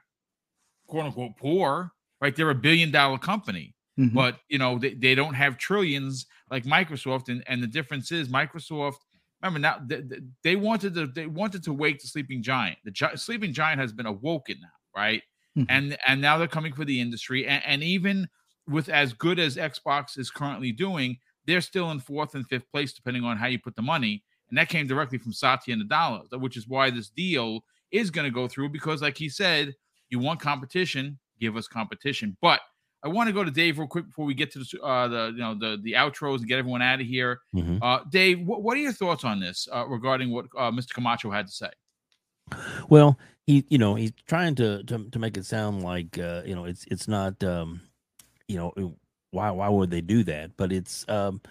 quote unquote poor right? They're a billion dollar company, mm-hmm. but you know they, they don't have trillions like Microsoft, and and the difference is Microsoft. Remember now they, they wanted to they wanted to wake the sleeping giant. The gi- sleeping giant has been awoken now, right? Mm-hmm. And and now they're coming for the industry, and, and even with as good as Xbox is currently doing, they're still in fourth and fifth place depending on how you put the money. And that came directly from Satya Nadella, which is why this deal is going to go through because, like he said, you want competition, give us competition. But I want to go to Dave real quick before we get to the uh, the you know the the outros and get everyone out of here. Mm-hmm. Uh, Dave, what, what are your thoughts on this uh, regarding what uh, Mr. Camacho had to say? Well, he you know he's trying to to, to make it sound like uh, you know it's it's not um, you know why why would they do that? But it's um,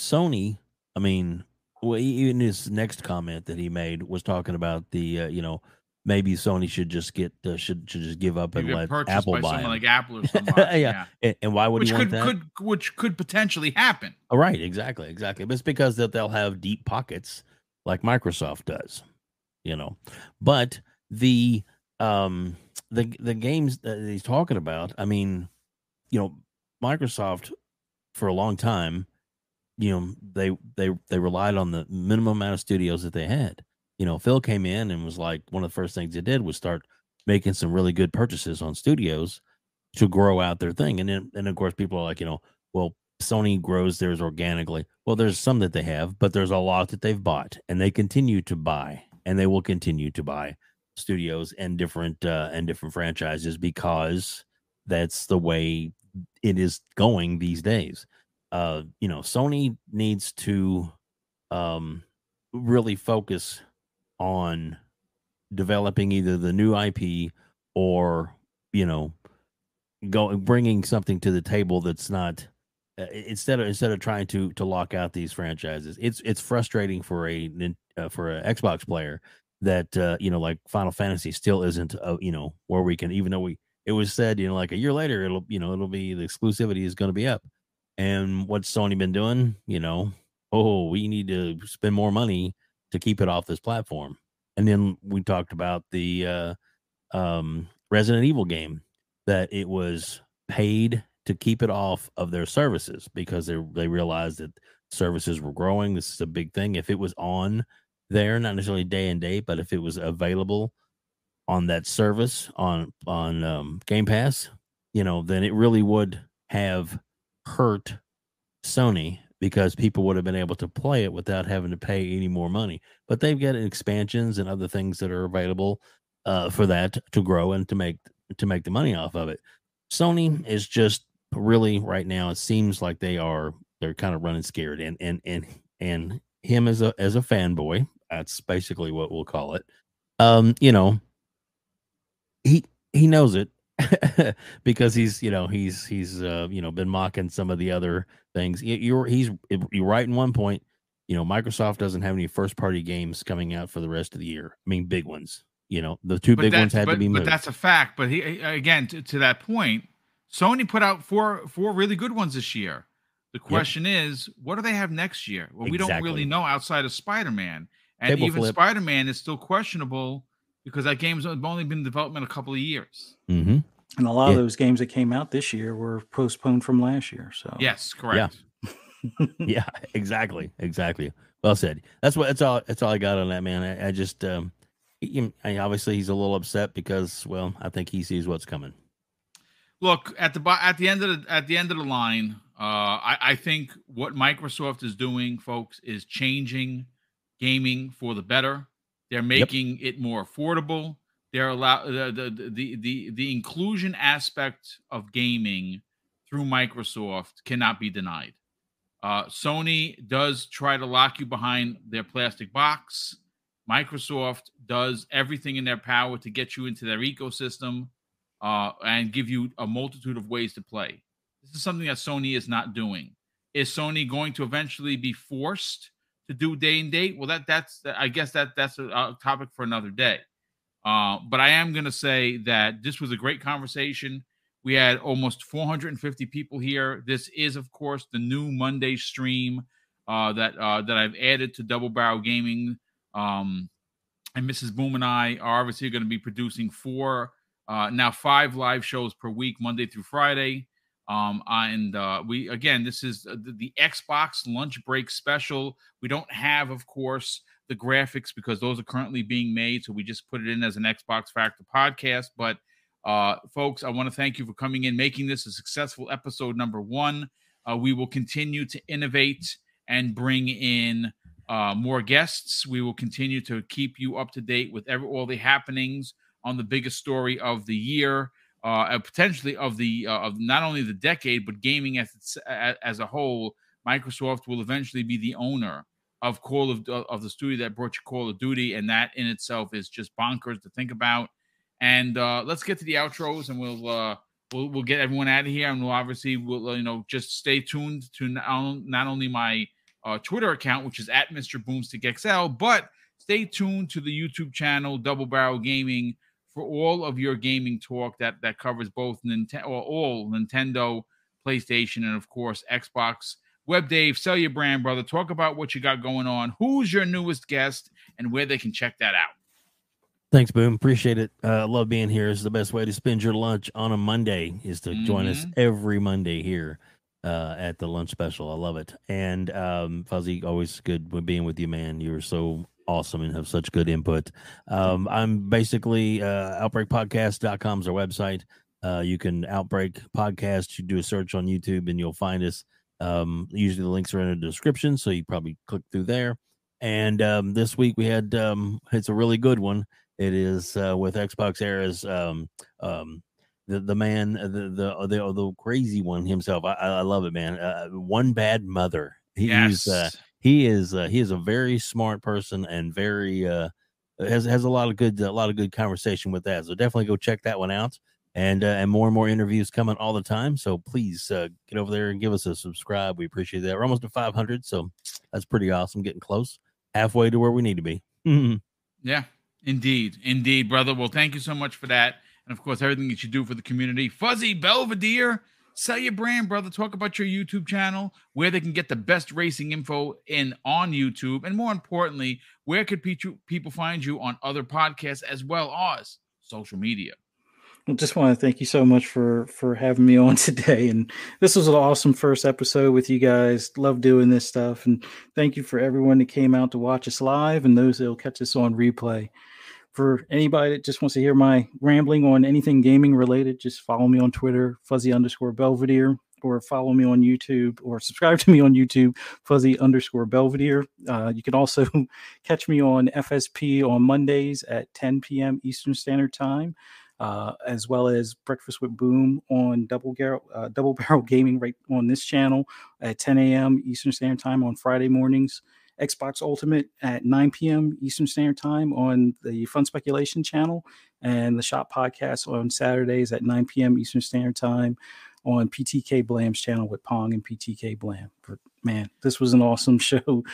Sony. I mean, well, even his next comment that he made was talking about the uh, you know maybe Sony should just get uh, should should just give up maybe and let Apple buy someone like Apple or somebody. yeah. yeah. And, and, why would which you could, want that? Could, which could potentially happen. Oh, right, exactly, exactly. But it's because that they'll have deep pockets like Microsoft does, you know. But the um the the games that he's talking about, I mean, you know, Microsoft for a long time, you know, they they they relied on the minimum amount of studios that they had you know, Phil came in and was like, one of the first things he did was start making some really good purchases on studios to grow out their thing. And then, and of course, people are like, you know, well, Sony grows theirs organically. Well, there's some that they have, but there's a lot that they've bought and they continue to buy and they will continue to buy studios and different uh, and different franchises because that's the way it is going these days. Uh, you know, Sony needs to um, really focus on developing either the new IP or you know, go bringing something to the table that's not uh, instead of instead of trying to to lock out these franchises. It's it's frustrating for a uh, for an Xbox player that uh, you know like Final Fantasy still isn't uh, you know where we can even though we it was said you know like a year later it'll you know it'll be the exclusivity is going to be up and what's Sony been doing you know oh we need to spend more money to keep it off this platform and then we talked about the uh um Resident Evil game that it was paid to keep it off of their services because they they realized that services were growing. This is a big thing. If it was on there, not necessarily day and date, but if it was available on that service on on um, Game Pass, you know, then it really would have hurt Sony because people would have been able to play it without having to pay any more money. But they've got expansions and other things that are available uh, for that to grow and to make to make the money off of it. Sony is just really right now. It seems like they are they're kind of running scared, and and and and him as a as a fanboy. That's basically what we'll call it. Um, you know, he he knows it because he's you know he's he's uh you know been mocking some of the other things. You're he's you're right in one point. You know, Microsoft doesn't have any first party games coming out for the rest of the year. I mean, big ones. You know, the two but big ones had but, to be moved. But that's a fact. But he again to, to, that point, Sony put out four four really good ones this year. The question yep. is, what do they have next year? Well, exactly. we don't really know outside of Spider Man, and Table even Spider Man is still questionable because that game's only been in development a couple of years. Mm-hmm. And a lot yeah. of those games that came out this year were postponed from last year. So yes, correct. Yeah, yeah exactly, exactly. Well said. That's what. That's all. That's all I got on that man. I, I just. um he, obviously he's a little upset because well i think he sees what's coming look at the at the end of the at the end of the line uh, I, I think what microsoft is doing folks is changing gaming for the better they're making yep. it more affordable they're allow the, the the the the inclusion aspect of gaming through microsoft cannot be denied uh, sony does try to lock you behind their plastic box Microsoft does everything in their power to get you into their ecosystem uh, and give you a multitude of ways to play. This is something that Sony is not doing. Is Sony going to eventually be forced to do day and date? Well, that that's I guess that that's a, a topic for another day. Uh, but I am going to say that this was a great conversation. We had almost 450 people here. This is, of course, the new Monday stream uh, that uh, that I've added to Double Barrel Gaming um, and Mrs. Boom and I are obviously going to be producing four, uh, now five live shows per week, Monday through Friday. Um, and uh, we again, this is the, the Xbox lunch break special. We don't have, of course, the graphics because those are currently being made, so we just put it in as an Xbox Factor podcast. But uh, folks, I want to thank you for coming in, making this a successful episode number one. Uh, we will continue to innovate and bring in uh, more guests. We will continue to keep you up to date with every, all the happenings on the biggest story of the year, uh, potentially of the uh, of not only the decade but gaming as as a whole. Microsoft will eventually be the owner of Call of of the studio that brought you Call of Duty, and that in itself is just bonkers to think about. And uh, let's get to the outros, and we'll uh, we'll we'll get everyone out of here, and we'll obviously we'll you know just stay tuned to not, not only my uh, Twitter account, which is at Mr. Boomstick XL. But stay tuned to the YouTube channel Double Barrel Gaming for all of your gaming talk that that covers both Nintendo, all Nintendo, PlayStation, and of course Xbox. Web Dave, sell your brand, brother. Talk about what you got going on. Who's your newest guest, and where they can check that out. Thanks, Boom. Appreciate it. Uh, love being here. Is the best way to spend your lunch on a Monday is to mm-hmm. join us mm-hmm. every Monday here uh, at the lunch special. I love it. And um, Fuzzy, always good being with you, man. You're so awesome and have such good input. Um, I'm basically uh, outbreakpodcast.com is our website. Uh, you can outbreak podcast. You do a search on YouTube and you'll find us. Um, usually the links are in the description, so you probably click through there. And um, this week we had um, it's a really good one. It is uh, with Xbox Era's um, um, the the man, uh, the the the, the crazy one himself. I, I love it, man. Uh, one bad mother. He, yes. He's uh, he is uh, he is a very smart person and very uh has has a lot of good a lot of good conversation with that. So definitely go check that one out. And uh, and more and more interviews coming all the time. So please uh, get over there and give us a subscribe. We appreciate that. We're almost at 500, so that's pretty awesome. Getting close, halfway to where we need to be. yeah, indeed, indeed, brother. Well, thank you so much for that, and of course everything that you do for the community. Fuzzy Belvedere sell your brand, brother. Talk about your YouTube channel, where they can get the best racing info in on YouTube, and more importantly, where could people find you on other podcasts as well as social media. I just want to thank you so much for for having me on today. And this was an awesome first episode with you guys. Love doing this stuff, and thank you for everyone that came out to watch us live and those that will catch us on replay for anybody that just wants to hear my rambling on anything gaming related, just follow me on Twitter, fuzzy underscore Belvedere, or follow me on YouTube or subscribe to me on YouTube, fuzzy underscore Belvedere. Uh, you can also catch me on FSP on Mondays at 10 p.m. Eastern Standard Time. Uh, as well as Breakfast with Boom on Double Barrel, uh, Double Barrel Gaming right on this channel at 10 a.m. Eastern Standard Time on Friday mornings. Xbox Ultimate at 9 p.m. Eastern Standard Time on the Fun Speculation channel, and the Shop Podcast on Saturdays at 9 p.m. Eastern Standard Time on PTK Blam's channel with Pong and PTK Blam. But man, this was an awesome show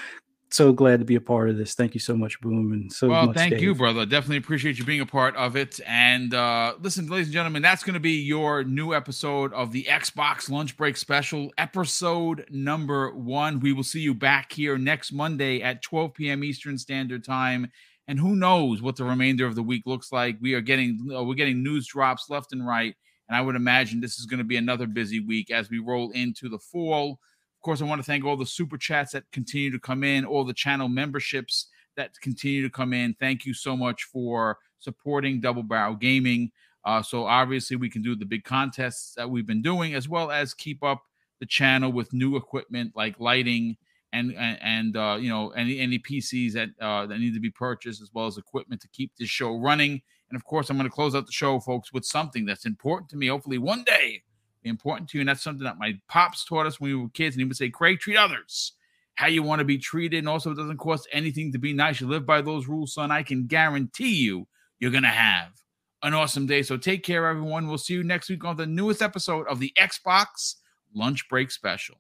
so glad to be a part of this. Thank you so much, Boom, and so well. Much, thank Dave. you, brother. Definitely appreciate you being a part of it. And uh, listen, ladies and gentlemen, that's going to be your new episode of the Xbox Lunch Break Special, episode number one. We will see you back here next Monday at 12 p.m. Eastern Standard Time. And who knows what the remainder of the week looks like? We are getting uh, we're getting news drops left and right, and I would imagine this is going to be another busy week as we roll into the fall course, I want to thank all the super chats that continue to come in, all the channel memberships that continue to come in. Thank you so much for supporting Double Barrel Gaming. Uh, so obviously, we can do the big contests that we've been doing, as well as keep up the channel with new equipment like lighting and and, and uh, you know any any PCs that uh, that need to be purchased, as well as equipment to keep this show running. And of course, I'm going to close out the show, folks, with something that's important to me. Hopefully, one day important to you. And that's something that my pops taught us when we were kids. And he would say, Craig, treat others how you want to be treated. And also, it doesn't cost anything to be nice. You live by those rules, son. I can guarantee you, you're going to have an awesome day. So take care, everyone. We'll see you next week on the newest episode of the Xbox Lunch Break Special.